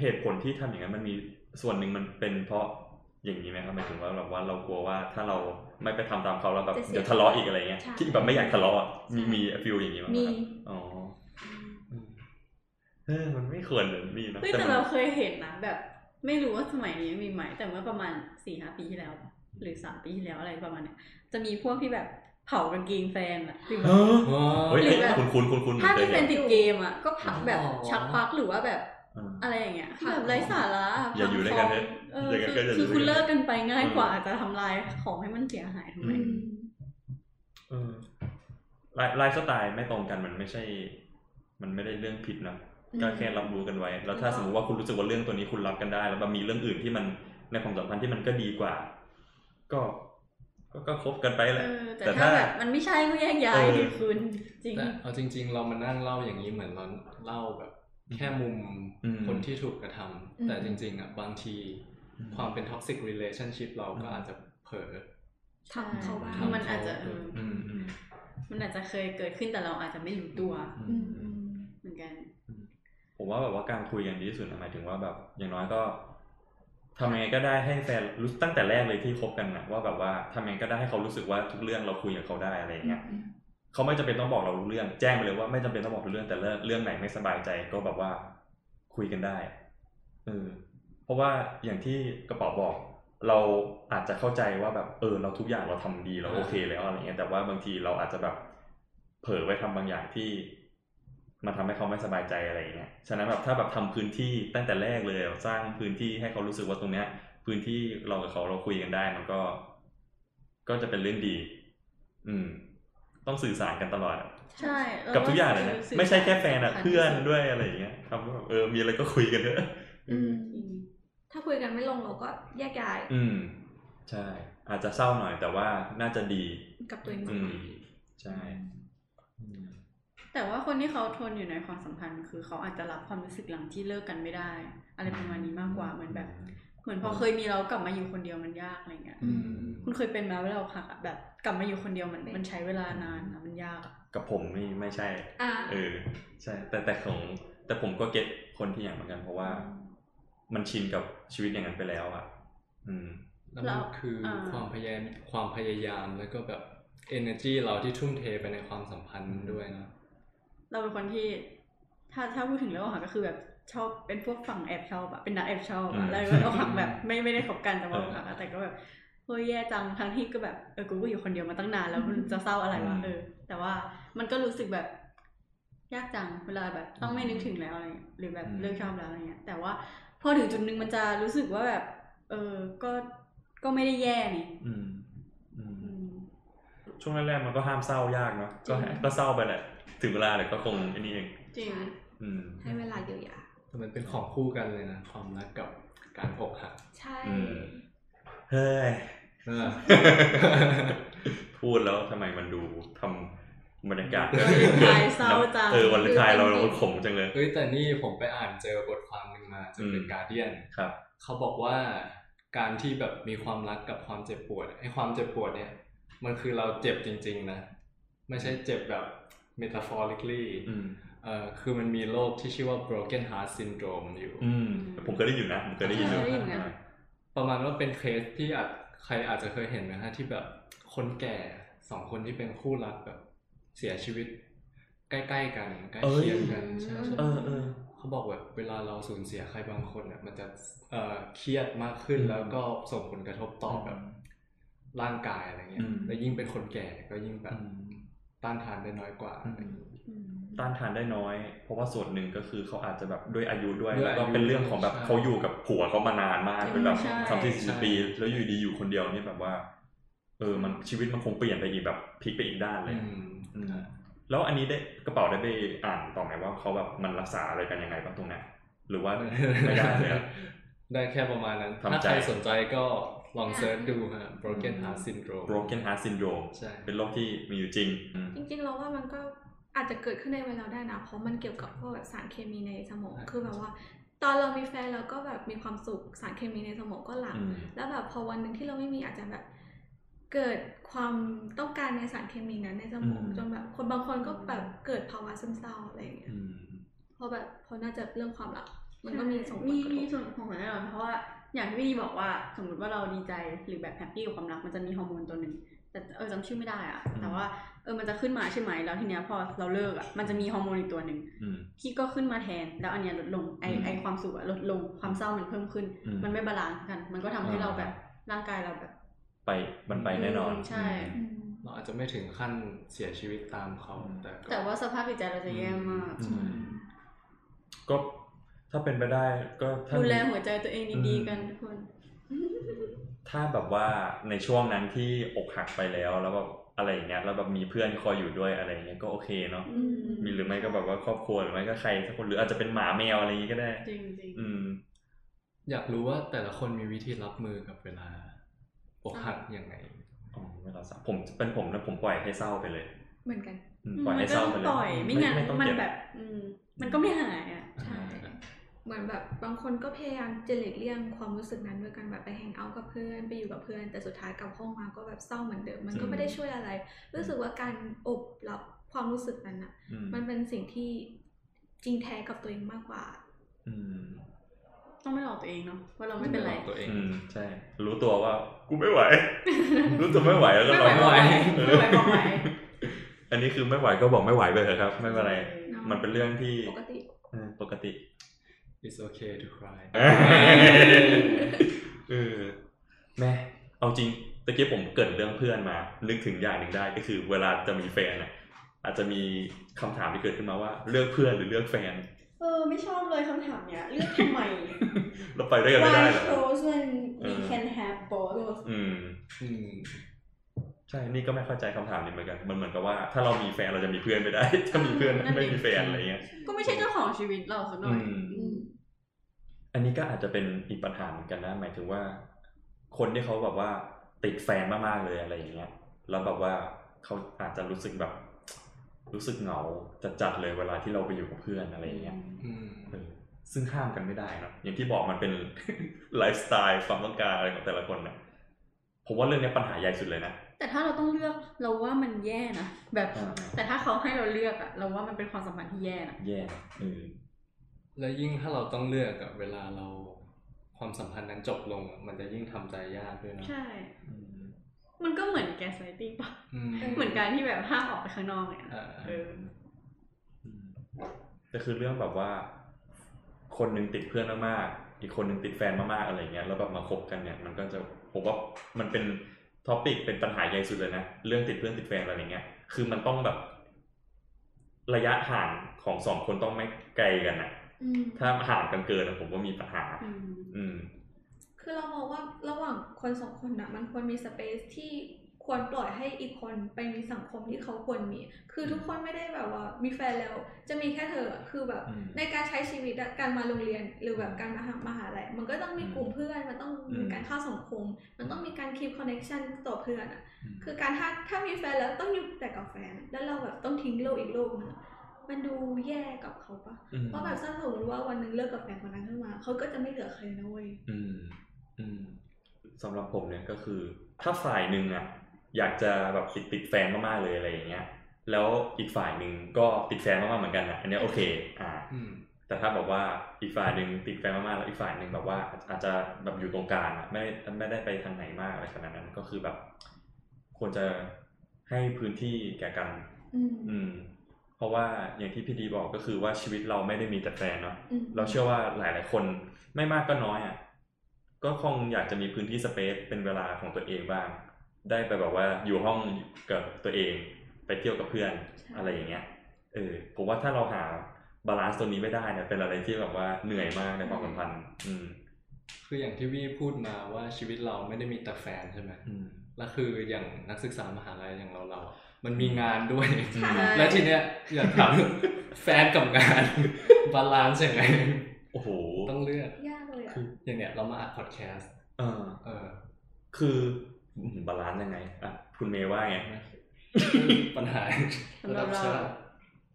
เหตุผลที่ทำอย่างนั้นมันมีส่วนหนึ่งมันเป็นเพราะอย่างนี้ไหมครับหมายถึงว่าแบบว่าเรากลัวว่าถ้าเรา ไม่ไปทำตามเขาแล้วแบบจะเสียเดี๋ยวทะเลาะอีกอะไรเงี้ยใช่ที่แบบไม่อยากทะเลาะอะมีใช่มีฟิลอย่างนี้มั้ยมีครับอ๋ออืมเออมันไม่ควรเลยมีนะเฮ้ยแต่แต่มันเราเคยเห็นนะแบบ ไม่รู้ว่าสมัยนี้มีไหมแต่เมื่อประมาณสี่ห้าปีที่แล้ว หรือสามปีที่แล้วอะไรประมาณเนี้ยจะมีพวกที่แบบเผากางเกงแฟนอะหรือแบบเฮ้ยหรือแบบคุณคุณคุณคุณถ้าเคเป็ยนแฟเห็นนติดเกมอะก็ผลักแบบอ๋อชักปลักหรือว่าแบบ อ่าอะไรอย่างเงี้ยคือแบบไร้สาระอย่าอยู่ด้วยกันเถอะเอออย่างนั้นก็คืออย่าคืออยู่คุณด้วยกันเลิกกันไปง่ายกว่าจะทำลายของให้มันเสียหายทำไมอืมเออไลฟ์ไลฟ์สไตล์ไม่ตรงกันมันไม่ใช่ มันไม่ได้เรื่องผิดนะอืมก็แค่รับรู้กันไว้ แล้วถ้าแล้วก็สมมติว่าคุณรู้สึกว่าเรื่องตัวนี้คุณรับกันได้ แล้วมันมีเรื่องอื่นที่มันในความสัมพันธ์ที่มันก็ดีกว่า ก็ก็ก็คบกันไปแหเอละอแต่แต่ถ้าถ้าแบบมันไม่ใช่ก็แยกย้ายเออดิคุณจริงแต่เอาจริง ๆ เรามานั่งเล่าอย่างนี้เหมือนเราเล่าแบบ แค่มุมอืมคนที่ถูกกระทำอืมแต่จริง ๆอะบางทีอืมความเป็น toxic relationship เราก็อาจจะเผลอทำเขาบ้างทำมันอาจจะเอออืมอืมมันอาจจะเคยเกิดขึ้นแต่เราอาจจะไม่รู้ตัวอือืมมอืมเหมือนกัน ผมว่าแบบว่าการคุยกันดีที่สุดนะหมายถึงว่าแบบ อย่างน้อยก็ทำยังไงก็ได้ให้แฟนรู้ตั้งแต่แรกเลยที่คบกันนะว่าแบบว่าทำยังไงก็ได้ให้เขารู้สึกว่าทุกเรื่องเราคุยกับเขาได้อะไรอย่างเงี้ยอืม เขาไม่จำเป็นต้องบอกเรารู้เรื่อง แจ้งไปเลยว่าไม่จำเป็นต้องบอกรู้เรื่องแต่เรื่องไหนไม่สบายใจก็แบบว่าคุยกันได้เออเพราะว่าอย่างที่กระเป๋าบอก เราอาจจะเข้าใจว่าแบบเออ เราทุกอย่างเราทำดีเราโอเคแล้วอะไรเงี้ยแต่ว่าบางทีเราอาจจะแบบเผลอไปทำบางอย่างที่มันทำให้เขาไม่สบายใจอะไรอย่างเงี้ย ฉะนั้นแบบถ้าแบบทำพื้นที่ตั้งแต่แรกเลยสร้างพื้นที่ให้เขารู้สึกว่าตรงเนี้ย พื้นที่เรากับเขาเราคุยกันได้มันก็ ก็จะเป็นเรื่องดี อืม ต้องสื่อสารกันตลอดอะใช่เรากับทุกอย่างเลยนะสื่ไม่ใช่แค่แฟนอะสำคัญเพื่อนที่สุด้วยอะไรอย่างเงี้ยทำว่าแบบเออมีอะไรก็คุยกันเถอะอืมจริงถ้าคุยกันไม่ลงเราก็แยกย้าย อืม ใช่ อาจจะเศร้าหน่อยแต่ว่าน่าจะดี กับตัวเองอืมใช่อืมแต่ว่าคนที่เขาทนอยู่ในความสัมพันธ์ คือเขาอาจจะรับความรู้สึกหลังที่เลิกกันไม่ได้ อะไรประมาณนี้มากกว่าเหมือนแบบ เหมือนพอเคยมีเรากลับมาอยู่คนเดียวมันยากอะไรเงี้ยอืมคุณเคยเป็นไหมเวลาอกหักอะแบบกลับมาอยู่คนเดียวมันมันใช้เวลานานอะมันยากอะกับผมนี่ไม่ใช่อ่าเออใช่แต่แต่ของแต่ผมก็เก็ตคนที่อย่างเหมือนกัน เพราะว่ามันชินกับชีวิตอย่างนั้นไปแล้วอะ อืมแล้วมันคืออาความพยายามความพยายามแล้วก็แบบ energy เราที่ทุ่มเทไปในความสัมพันธ์ด้วยเนอะเราเป็นคนที่ ถ้าถ้าพูดถึงเรื่องอกหักก็คือแบบ ชอบเป็นพวกฝั่งแอบชอบอะเป็นนักแอบชอบอือะมแล้วก็อกหักแบบไม่ไม่ได้คบกันแต่ว่าเอออกหักอะแต่ก็แบบเฮ้ยแย่จังทั้งที่ก็แบบเออกูก็อยู่คนเดียวมาตั้งนานแล้วมันจะเศร้าอะไรวะอืมเออ แต่ว่ามันก็รู้สึกแบบยากจังเวลาแบบต้องไม่นึกถึงแล้วอะไรเงี้ยหรือแบบเลิกชอบแล้วอะไรเงี้ย แต่ว่าพอถึงจุดหนึ่งมันจะรู้สึกว่าแบบ เออก็ก็ไม่ได้แย่นี่อืมอืมอืมช่วงแรกๆมันก็ห้ามเศร้ายากเนาะก็จริงก็เศร้าไปแหละ ถึงเวลาเดี๋ยวก็คงไอ้นี่เองจริงอืมให้เวลาเยียวยาแต่ มันเป็นของคู่กันเลยนะ ความรักกับการอกหักใช่อืมเฮ้ยเออพูดแล้วทำไมมันดูทำบรรยากาศวาเลนไทน์เศร้าจังเออวันเลนไทน์เราเราขมจังเลยเอ้ยแต่นี่ผมไปอ่านเจอบทความหนึ่งมาจากอืมเป็นการเดียนครับ เขาบอกว่าการที่แบบมีความรักกับความเจ็บปวดไอ้ความเจ็บปวดเนี่ย มันคือเราเจ็บจริง ๆ นะ ไม่ใช่เจ็บแบบ metaphorically อืม เอ่อคือมันมีโรคที่ชื่อว่า broken heart syndrome อยู่ อืมผมเคยได้ยินนะผมเคยได้ยินอยู่เคยได้ยินเหมือนกันประมาณว่าเป็นเคสที่อาจใครอาจจะเคยเห็นนะฮะที่แบบคนแก่สองคนที่เป็นคู่รักแบบเสียชีวิต ใกล้ๆกันใกล้เคียงกันเอ้ยใช่ใช่เออเออเขาบอกแบบเวลาเราสูญเสียใครบางคนเนี่ยมันจะเอ่อเครียดมากขึ้นอืมแล้วก็ส่งผลกระทบต่อแบบร่างกายอะไรเงี้อืยมแล้วยิ่งเป็นคนแก่ก็ยิ่งแบบอืมต้านทานได้น้อยกว่าอืมอะไรอย่างงี้อืม ต้านทานได้น้อย เพราะว่าส่วนหนึ่งก็คือเขาอาจจะแบบด้วยอายุด้วยด้วยแล้วก็อายุเป็นเรื่องของแบบใช่เขาอยู่กับผัวเขามานานมากเป็นแบบใช่สามสี่ใช่สิบปี แล้วอยู่ดีอยู่คนเดียวนี่แบบว่า เออมันชีวิตมันคงเปลี่ยนไปอีกแบบพลิกไปอีกด้านเลย อืมอืมแล้วอันนี้ได้กระเป๋าได้ไปอ่านต่อไหมว่าเขาแบบมันรักษาอะไรกันยังไงบ้างตรงนั้นหรือว่า ไม่ได้เลยอะ ได้แค่ประมาณนั้น ทำถ้าใจใครสนใจก็ลองเซิร์ชดูฮะ broken heart syndrome broken heart syndrome ใช่ เป็นโรคที่มีอยู่จริงอืม จริงๆ เราว่ามันก็ อาจจะเกิดขึ้นในวัยเราได้นะ เพราะมันเกี่ยวกับพวกแบบสารเคมีในสมอง คือแบบว่า ตอนเรามีแฟนเราก็แบบมีความสุขสารเคมีในสมองก็หลั่งอืมแล้วแบบพอวันหนึ่งที่เราไม่มีอาจจะแบบเกิดความต้องการในสารเคมีนั้นในสมองอืมจนแบบคนบางคนก็แบบเกิดภาวะซึมเศร้าอะไรอย่างเงี้ยอืมเพราะแบบเพราะน่าจะเรื่องความรักมันก็มีส่งผลมีกระทมีบส่วนของผลแน่นอนเพราะว่าอย่างที่พี่ดีบอกว่าสมมติว่าเราดีใจหรือแบบ happy กับความรักมันจะมีฮอร์โมนตัวหนึ่งแต่เออจำชื่อไม่ได้อะอืมแต่ว่า เออมันจะขึ้นมาใช่ไหมแล้วทีเนี้ยพอเราเลิกอะมันจะมีฮอร์โมนอีกตัวหนึ่งอืมที่ก็ขึ้นมาแทน แล้วอันเนี้ยลดลงไออืมไอความสุขอะลดลงความเศร้ามันเพิ่มขึ้นอืมมันไม่ balance กัน มันก็ทำให้อ่าเราแบบร่างกายเราแบบ ไปมันไปแน่นอนอืมใช่อืมอืมเราอาจจะไม่ถึงขั้นเสียชีวิตตามเขาอืมแต่ก็แต่ว่าสภาพจิตใจเราจะแย่มากอืมก็ถ้าเป็นไปได้ก็ถ้าดูแลมีหัวใจตัวเองดีๆกันทุกคน ถ้าแบบว่าในช่วงนั้นที่อกหักไปแล้วแล้วแบบ อะไรอย่างเงี้ยแล้วแบบมีเพื่อนคอยอยู่ด้วยอะไรอย่างเงี้ยก็โอเคเนาะอืมมีหรือไม่ก็แบบว่าครอบครัวหรือไม่ก็ใครสักคนหรืออาจจะเป็นหมาแมวอะไรอย่างงี้ก็ได้จริงจริงอืมอยากรู้ว่าแต่ละคนมีวิธีรับมือกับเวลาอกหักยังไงอ๋อเวลาเศร้าผมเป็นผมนะผมปล่อยให้เศร้าไปเลย เหมือนกันอืมอืมปล่อยมัให้นเศก็ร้าต้องไปเลยปล่อยไม่งั้นต้องมันเก็บแบบอืมมันก็ไม่หายอะใช่ เหมือนแบบบางคนก็พยายามจะหลีกเลี่ยงความรู้สึกนั้นด้วยการแบบไปแฮงเอาท์กับเพื่อนไปอยู่กับเพื่อน แต่สุดท้ายกลับห้องมาก็แบบเศร้าเหมือนเดิมมันก็อืมไม่ได้ช่วยอะไร รู้สึกว่าการอบรับความรู้สึกนั้นอะอืมมันเป็นสิ่งที่จริงแท้กับตัวเองมากกว่าอืมต้องไม่หลอกตัวเองเนาะว่าเราไม่เป็นไรหลอกตัวเองอืมใช่ รู้ตัวว่ากูไม่ไหว รู้ตัวไม่ไหวแล้วก็ไม่ไหวร้องบอกไหวไม่ไหวบอกไหวอันนี้คือไม่ไหวก็บอกไม่ไหวไปเถอะครับ ไม่เป็นไรเนาะมันเป็นเรื่องที่ปกติเออปกติ it's okay to cry เออแม่เอาจริงตะกี้ผมเกริดเรื่องเพื่อนมา นึกถึงอย่างหนึ่งได้ก็คือ เวลาจะมีแฟนอะอาจจะมีคำถามที่เกิดขึ้นมาว่าเลือกเพื่อนหรือเลือกแฟน เออ ไม่ชอบเลยคำถามเนี้ยเลือกทำไม เราไปด้วยกันไม่ได้ Why เหรอ chose when เอ we อ can have both อืมอืมใช่ นี่ก็ไม่เข้าใจคำถามนี้เหมือนกัน มันเหมือนกับว่าถ้าเรามีแฟนเราจะมีเพื่อนไม่ได้ ถ้ามีเพื่อนนั่นดิไม่มีแฟนอะไรเงี้ย ก็ไม่ใช่เจ้าของชีวิตเราสักหน่อย อืมอืมอันนี้ก็อาจจะเป็นอีกปัญหาเหมือนกันนะ หมายถึงว่า คนที่เขาแบบว่าติดแฟนมากๆเลยอะไรอย่างเงี้ยแล้วแบบว่าเขาอาจจะรู้สึกแบบ รู้สึกเหงาจัดๆเลยเวลาที่เราไปอยู่กับเพื่อนอะไรอย่างเงี้ยอืมเออซึ่งห้ามกันไม่ได้เนอะอย่างที่บอกมันเป็นไลฟ์สไตล์ความต้องการอะไรของแต่ละคนนะผมว่าเรื่องเนี้ยปัญหาใหญ่สุดเลยนะแต่ถ้าเราต้องเลือกเราว่ามันแย่นะแบบอ่าแต่ถ้าเขาให้เราเลือกอะเราว่ามันเป็นความสัมพันธ์ที่แย่นะแย่เออ แล้วยิ่งถ้าเราต้องเลือกอะเวลาเราความสัมพันธ์นั้นจบลงอะมันจะยิ่งทำใจยากด้วยนะใช่อืมมันก็เหมือน gaslighting ปะอืมเหมือนการที่แบบห้ามออกไปข้างนอกเนี่ยอ่าเอออืมแต่คือเรื่องแบบว่า คนหนึ่งติดเพื่อนมากๆอีกคนหนึ่งติดแฟนมากๆอะไรเงี้ยแล้วแบบมาคบกันเนี่ย มันก็จะผมว่ามันเป็น topic เป็นปัญหาใหญ่สุดเลยนะเรื่องติดเพื่อนติดแฟนอะไรอย่างเงี้ย คือมันต้องแบบ ระยะห่างของสองคนต้องไม่ไกลกันนะอืม ถ้าห่างกันเกินอะผมว่ามีปัญหาอืมอืม คือเรามองว่าระหว่างคนสองคนนะมันควรมี space ที่ควรปล่อยให้อีกคนไปมีสังคมที่เขาควรมี คือทุกคนไม่ได้แบบว่ามีแฟนแล้ว จะมีแค่เธออะคือแบบอืมในการใช้ชีวิตอะการมาโรงเรียนหรือแบบการมาหามหาลัยมันก็ต้องมีกลุ่มเพื่อน มันต้องมีการเข้าสังคม มันต้องมีการคีบคอนเน c ชันต่อเพื่อนอะคือการถ้าถ้ามีแฟนแล้วต้องอยู่แต่กับแฟน แล้วเราแบบต้องทิ้งโลกอีกโลกนึงอะ มันดูแย่กับเขาปะมเพราะแบบถ้าสมมติว่าวันหนึงเลิกกับแฟนคนนั้นขึ้นมาเขาก็จะไม่เหลือใครนะเว้ยอืม อืมสำหรับผมเนี่ยก็คือ ถ้าฝ่ายหนึ่งอะ อยากจะแบบติดติดแฟนมากๆเลยอะไรอย่างเงี้ย แล้วอีกฝ่ายหนึ่งก็ติดแฟนมากๆเหมือนกันอะ อันเนี้ยโอเค อ่าอืมแต่ถ้าแบบว่าอีกฝ่ายหนึ่งติดแฟนมากๆแล้วอีกฝ่ายหนึ่งแบบว่า อาจจะแบบอยู่ตรงกลางอะไม่ไม่ได้ไปทางไหนมากอะไรขนาดนั้นก็คือแบบ ควรจะให้พื้นที่แก่กัน อืมอืม เพราะว่าอย่างที่พี่ดีบอกก็คือว่าชีวิตเราไม่ได้มีแต่แฟนเนาะอืมเราเชื่อว่าหลาย ๆ คนไม่มากก็น้อยอะก็คงอยากจะมีพื้นที่ space เป็นเวลาของตัวเองบ้าง ได้ไปแบบว่าอยู่ห้องกับตัวเอง ไปเที่ยวกับเพื่อนอะไรอย่างเงี้ยเออผมว่าถ้าเราหา balance ตัวนี้ไม่ได้เนี่ยเป็นอะไรที่แบบว่าเหนื่อยมากในความสัมพันธ์อืมคืออย่างที่วี่พูดมาว่าชีวิตเราไม่ได้มีแต่แฟนใช่ไหมอืมแล้วคืออย่างนักศึกษามหาลัยอย่างเราเราๆ มันมีงานด้วยใช่แล้วทีเนี้ยอยากถามแฟนกับงาน balance ยังไงโอ้โหต้องเลือกยากเลยอะคืออย่างเนี้ยเรามาอัดพอดแคสต์เออเออ คือ balance ยังไงอะคุณเมย์ว่าไงปัญหาสำหรับเราชาติ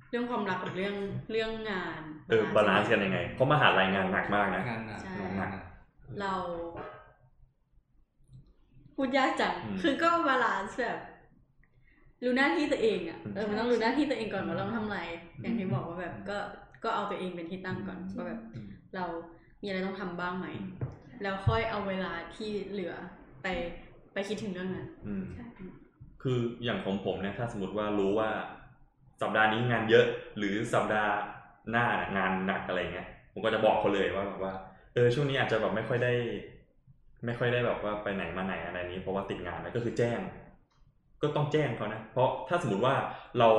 เรื่องความรักกับเรื่องเรื่องงาน เออ balance กันยังไง เพราะมหาลัยงานหนักมากนะงานหนักใช่งานหนักเราพูดยากจังอืมคือก็ balance แบบ รู้หน้าที่ตัวเองอะอืมเออมันต้องรู้หน้าที่ตัวเองก่อนว่าเราทำอะไรอืมอย่างที่บอกว่าแบบก็ก็เอาตัวเองเป็นที่ตั้งก่อนอืมว่าแบบอืมเรามีอะไรต้องทำบ้างไหมอืมแล้วค่อยเอาเวลาที่เหลือไปไปคิดถึงเรื่องนั้นอืมใช่คืออย่างของผมเนี่ยถ้าสมมติว่ารู้ว่าสัปดาห์นี้งานเยอะ หรือสัปดาห์หน้างานหนักอะไรเงี้ยผมก็จะบอกเขาเลยว่าแบบว่าเออช่วงนี้อาจจะแบบไม่ค่อยได้ ไม่ค่อยได้แบบว่าไปไหนมาไหนอะไรนี้ เพราะว่าติดงานแล้วก็คือแจ้ง ก็ต้องแจ้งเขานะ เพราะถ้าสมมติว่าเรา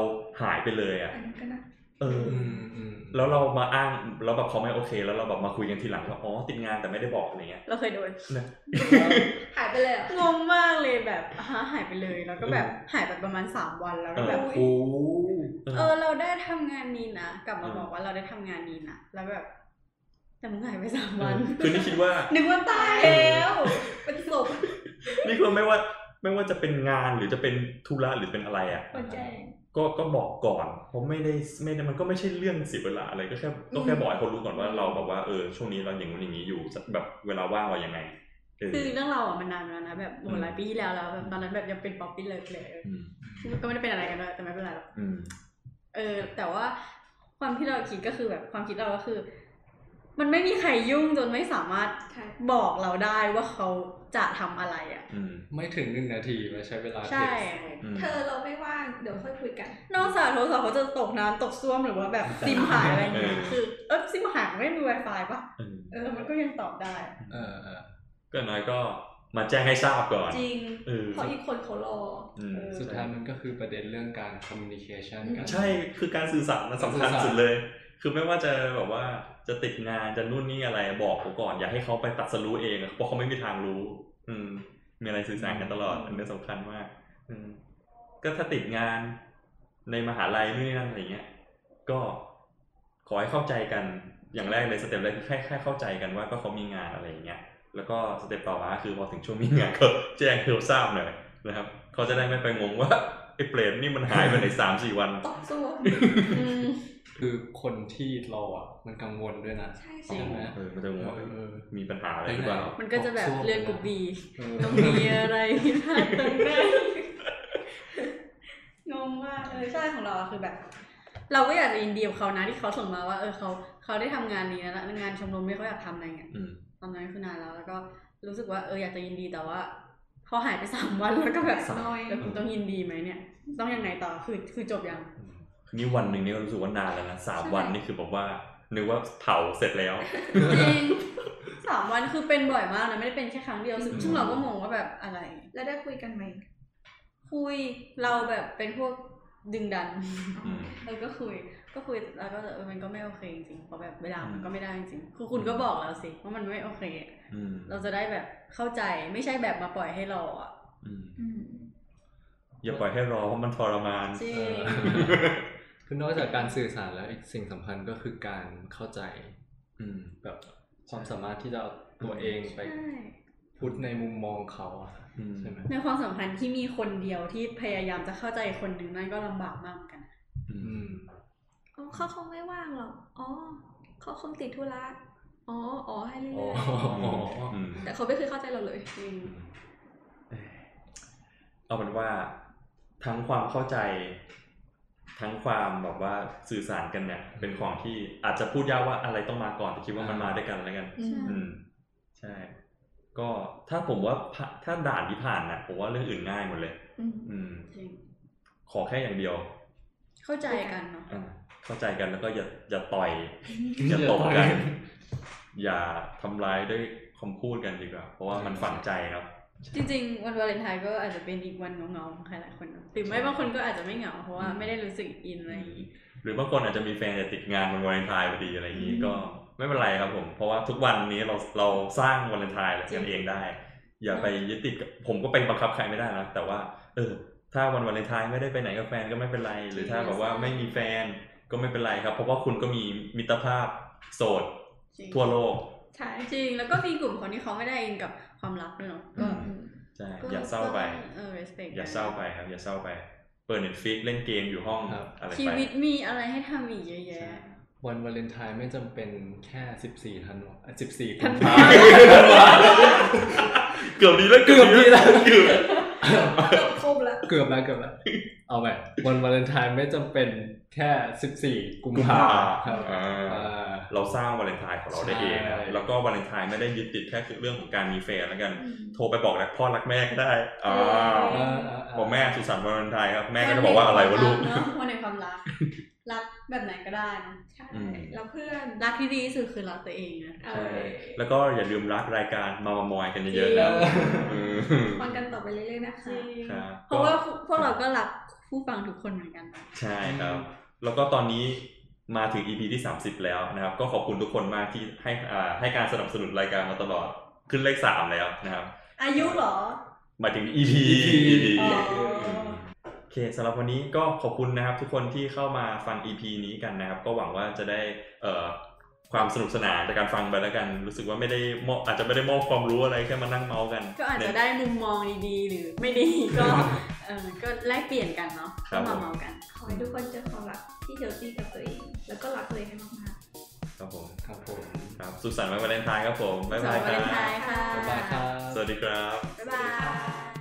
หายไปเลยอะอันนี้ก็นะเออออืมอืมแล้วเรามาอ้างแล้วแบบเขาไม่โอเค แล้วเราแบบมาคุยกันทีหลังว่าอ๋อติดงานแต่ไม่ได้บอกอะไรเงี้ยเราเคยโดนนะหายไปเลยอะงงมากเลยแบบฮะหายไปเลยแล้วก็แบบหายไปประมาณสามวันแล้วก็แบบโอ้โหเออ เราได้ทำงานนี้นะกลับมาอืมบอกว่าเราได้ทำงานนี้นะแล้วแบบแต่มึงหายไปสามวัน คือนี่คิดว่านึกว่าตายแล้วเป็นศพนี่คือไม่ว่า ไม่ว่าจะเป็นงานหรือจะเป็นธุระหรือเป็นอะไรอะคนแจ้งก็ก็บอกก่อนเพราะไม่ได้ไม่ได้มันก็ไม่ใช่เรื่องเสียเวลาอะไรก็แค่ก็แค่อืมบอกให้คนรู้ก่อนว่าเราแบบว่าเออช่วงนี้เราอย่างนู้นอย่างนี้อยู่แบบเวลาว่างเรายังไงเออคือเรื่องเราอะมันนานมาแล้วนะแบบโหอืมหลายปีที่แล้วแล้วแบบตอนนั้นแบบยังเป็น puppy love เลยอืมก็ไม่ได้เป็นอะไรกันด้วยแต่ไม่เป็นไรหรอกอืมเออ แต่ว่าความที่เราคิดก็คือแบบความคิดเราก็คือ มันไม่มีใครยุ่งจนไม่สามารถใช่บอกเราได้ว่าเขาจะทำอะไรอะอืมไม่ถึงหนึ่งนาทีมาใช้เวลาใช่เท็กซ์อืมเธอเราไม่ว่างเดี๋ยวค่อยคุยกัน นอกจากโทรศัพท์เขาจะตกน้ำตกซ่วมหรือว่าแบบซิมหายอะไรอย่างเงี้ยเออคือเออซิมหายไม่มี Wi-Fi ปะอืมเออมันก็ยังตอบได้เออเออก็น้อยก็มาแจ้งให้ทราบก่อน จริงเออเพราะอีกคนเขารออืมเออสุดท้ายมันก็คือประเด็นเรื่องการ communication กันใช่คือการสื่อสารมันสำคัญสื่อสารสุดเลย คือไม่ว่าจะแบบว่า จะติดงานจะนู่นนี่อะไรบอกเขาก่อน อย่าให้เขาไปตัดสรู้เองอะเพราะเขาไม่มีทางรู้ อืม มีอะไรสื่อสารกันตลอด อันนี้สำคัญมาก อืม ก็ถ้าติดงานในมหาลัยนู่นนี่นั่นอะไรเงี้ย ก็ขอให้เข้าใจกันอย่างแรกเลยสเต็ปแรกคือแค่แค่เข้าใจกันว่าก็เขามีงานอะไรอย่างเงี้ยแล้วก็สเต็ปต่อมาคือพอถึงช่วงมีงานก็แจ้งให้เราทราบหน่อยนะครับเขาจะได้ไม่ไปงงว่าไอ้เปรตนี่มันหายไปในสามสี่วันตกซ่วมอืม คือคนที่รออะมันกังวลด้วยนะใช่จริใช่งไหมเออมันจะงงว่าเออเออมีปัญหาอะไรหรือเปล่ามันก็จะแบบเลือดกรุ๊บบีเออต้องมีอะไรที่พลาดตรงไหนงงมากเออใช่ของเราอะคือแบบ เราก็อยากจะยินดีกับเขานะที่เขาส่งมาว่า เออเขาเขาได้ทำงานนี้นะแล้วงานชมรมที่เขาอยากทำอะไรเงี้ยอืมตอนนั้นคือนานแล้ว แล้วก็รู้สึกว่าเอออยากจะยินดีแต่ว่าพอหายไปสามวันแล้วก็แบบน้อยแล้วกูต้องยินดีไหมเนี่ย ต้องยังไงต่อคือคือจบยัง นี่วันหนึ่งนี่ก็รู้สึกว่านานแล้วนะสามวันนี่คือแบบว่านึกว่าเผาเสร็จแล้วจริงสามวันคือเป็นบ่อยมากนะไม่ได้เป็นแค่ครั้งเดียวซึ่งซึ่งเราก็งงว่าแบบอะไร แล้วได้คุยกันไหมคุยเราแบบเป็นพวกดึงดันอืมเราก็คุยก็คุยแล้วก็เออมันก็ไม่โอเคจริงๆเพราะแบบเวลามันก็ไม่ได้จริงๆคือคุณก็บอกแล้วสิว่ามันไม่โอเคอืมเราจะได้แบบเข้าใจไม่ใช่แบบมาปล่อยให้รออะอืมอืมอย่าปล่อยให้รอเพราะมันทรมานจริเองอ คือนอกจากการสื่อสารแล้วอีกสิ่งสำคัญก็คือการเข้าใจ อืม แบบความสามารถที่จะเอาตัวเองไปใช่พูดในมุมมองเขาอะอืมใช่ไหมในความสัมพันธ์ที่มีคนเดียวที่พยายามจะเข้าใจคนหนึ่งนั่นก็ลำบากมากเหมือนกันนะอือืมมอ๋อเขาคงไม่ว่างหรอก อ๋อ เขาคงติดธุระ อ๋อ อ๋อ ให้เรื่อ๋ออยอืม ๆ แต่เขาไม่เคยเข้าใจเราเลยจริงเอ้ยเอาเป็นว่าทั้งความเข้าใจ ทั้งความแบบว่าสื่อสารกันเนี่ย เป็นของที่อาจจะพูดยากว่าอะไรต้องมาก่อนแต่คิดว่ามันมาด้วยกันแล้วกัน อืมอืมใช่ ก็ถ้าผมว่าผ่าถ้าด่านที่ผ่านนะผมว่าเรื่องอื่นง่ายหมดเลย อืมอืมจริงขอแค่อย่างเดียว เข้าใจกันเนาะอ่าเข้าใจกันแล้วก็อย่าอย่าต่อยออย่าย่าตบต่อยกัน อย่าทำร้ายด้วยคำพูดกันดีกว่า เพราะว่ามันฝังใจเนาะ จริงๆ วันวาเลนไทน์ก็อาจจะเป็นอีกวันเงาๆของใครหลายคนเนอะหรือไม่บางคนก็อาจจะไม่เหงาเพราะว่าไม่ได้รู้สึกอินอะไรอย่างนี้หรือบางคนอาจจะมีแฟนแต่ติดงานวันวาเลนไทน์พอดีอะไรอย่างนี้อืมก็ไม่เป็นไรครับผม เพราะว่าทุกวันนี้เราเราสร้างวาเลนไทน์จริงกันเองได้ อย่าไปยึดติดกับผมก็ไปบังคับใครไม่ได้นะแต่ว่า เออ ถ้าวันวาเลนไทน์ไม่ได้ไปไหนกับแฟนก็ไม่เป็นไร หรือถ้าแบบว่าไม่มีแฟนก็ไม่เป็นไรครับ เพราะว่าคุณก็มีมิตรภาพโสดจริงทั่วโลกใช่จริงแล้วก็มีกลุ่มคนที่เขาไม่ได้อินกับความรักด้วยเนาะก็อืม ใช่ก็อย่าเศร้าไปก็เออ respect อย่าเศร้าไปครับ อย่าเศร้าไป เปิด Netflix เล่นเกมอยู่ห้องครับอะไรชีวิตไปมีอะไรให้ทำอีกเยอะแยะวันวาเลนไทน์ไม่จำเป็นแค่สิบสี่ธันวาสิบสี่ธัธันนวาวาเกือบดีแล้วเกือบดีแล้วเกือบเกือบครบแล้ว เกือบแล้วเกือบแล้วเอาไปวันวาเลนไทน์ไม่จำเป็นแค่สิบสี่กุมกุมภาภาครับอ่าอ่าเราสร้างวาเลนไทน์ของเราได้เองนะใช่แล้วก็วาเลนไทน์ไม่ได้ยึดติดแค่เรื่องของการมีแฟนแล้วกันอืมโทรไปบอกรักพ่อรักแม่ก็ได้อ่าเออ่าอ่าอ่าบอกแม่สุขสันต์วาเลนไทน์ครับ แม่ก็จะบอกว่าอะไรวะลูกเนาะวันในความรักรัก แบบไหนก็ได้เนอะใช่อืมแล้วเพื่อนรักที่ดีที่สุดคือรักตัวเองนะเอใช่อแล้วก็อย่าลืมรักรายการมามามอยกันเยอะๆนะอืมฟังกันต่อไปเรื่อยๆนะคะครับเพราะว่าพวกเราก็รักผู้ฟังทุกคนเหมือนกันนะใช่ครับ แล้วก็ตอนนี้มาถึง EP ที่ 30 แล้วนะครับ ก็ขอบคุณทุกคนมากที่ให้อ่าให้การสนับสนุนรายการมาตลอดขึ้นเลขสามแล้วนะครับ อายุเหรอหมายถึง EP EP อ๋อโอ เคสำหรับวันนี้ก็ขอบคุณนะครับ ทุกคนที่เข้ามาฟัง EP นี้กันนะครับ ก็หวังว่าจะได้เอ่อความสนุกสนานจากการฟังไปแล้วกัน รู้สึกว่าไม่ได้มอบอาจจะไม่ได้มอบความรู้อะไรแค่มานั่งเมาส์กัน ก็อาจจะเนี่ยได้มุมมองดีๆหรือไม่ดีก็เออก็แลกเปลี่ยนกันเนาะครัก็บมาเมากัน ขอให้ทุกคนเจอความรักที่เฮลตี้กับตัวเอง แล้วก็รักตัวเองให้มากๆครับผมครับผมครับสุขสันต์วันวาเลนไทน์ครับผมบ๊ายบายสุขสันต์วาเลนคไทน์ครับค่ะบ๊ายบายครับสวัสดีครับบ๊ายบาย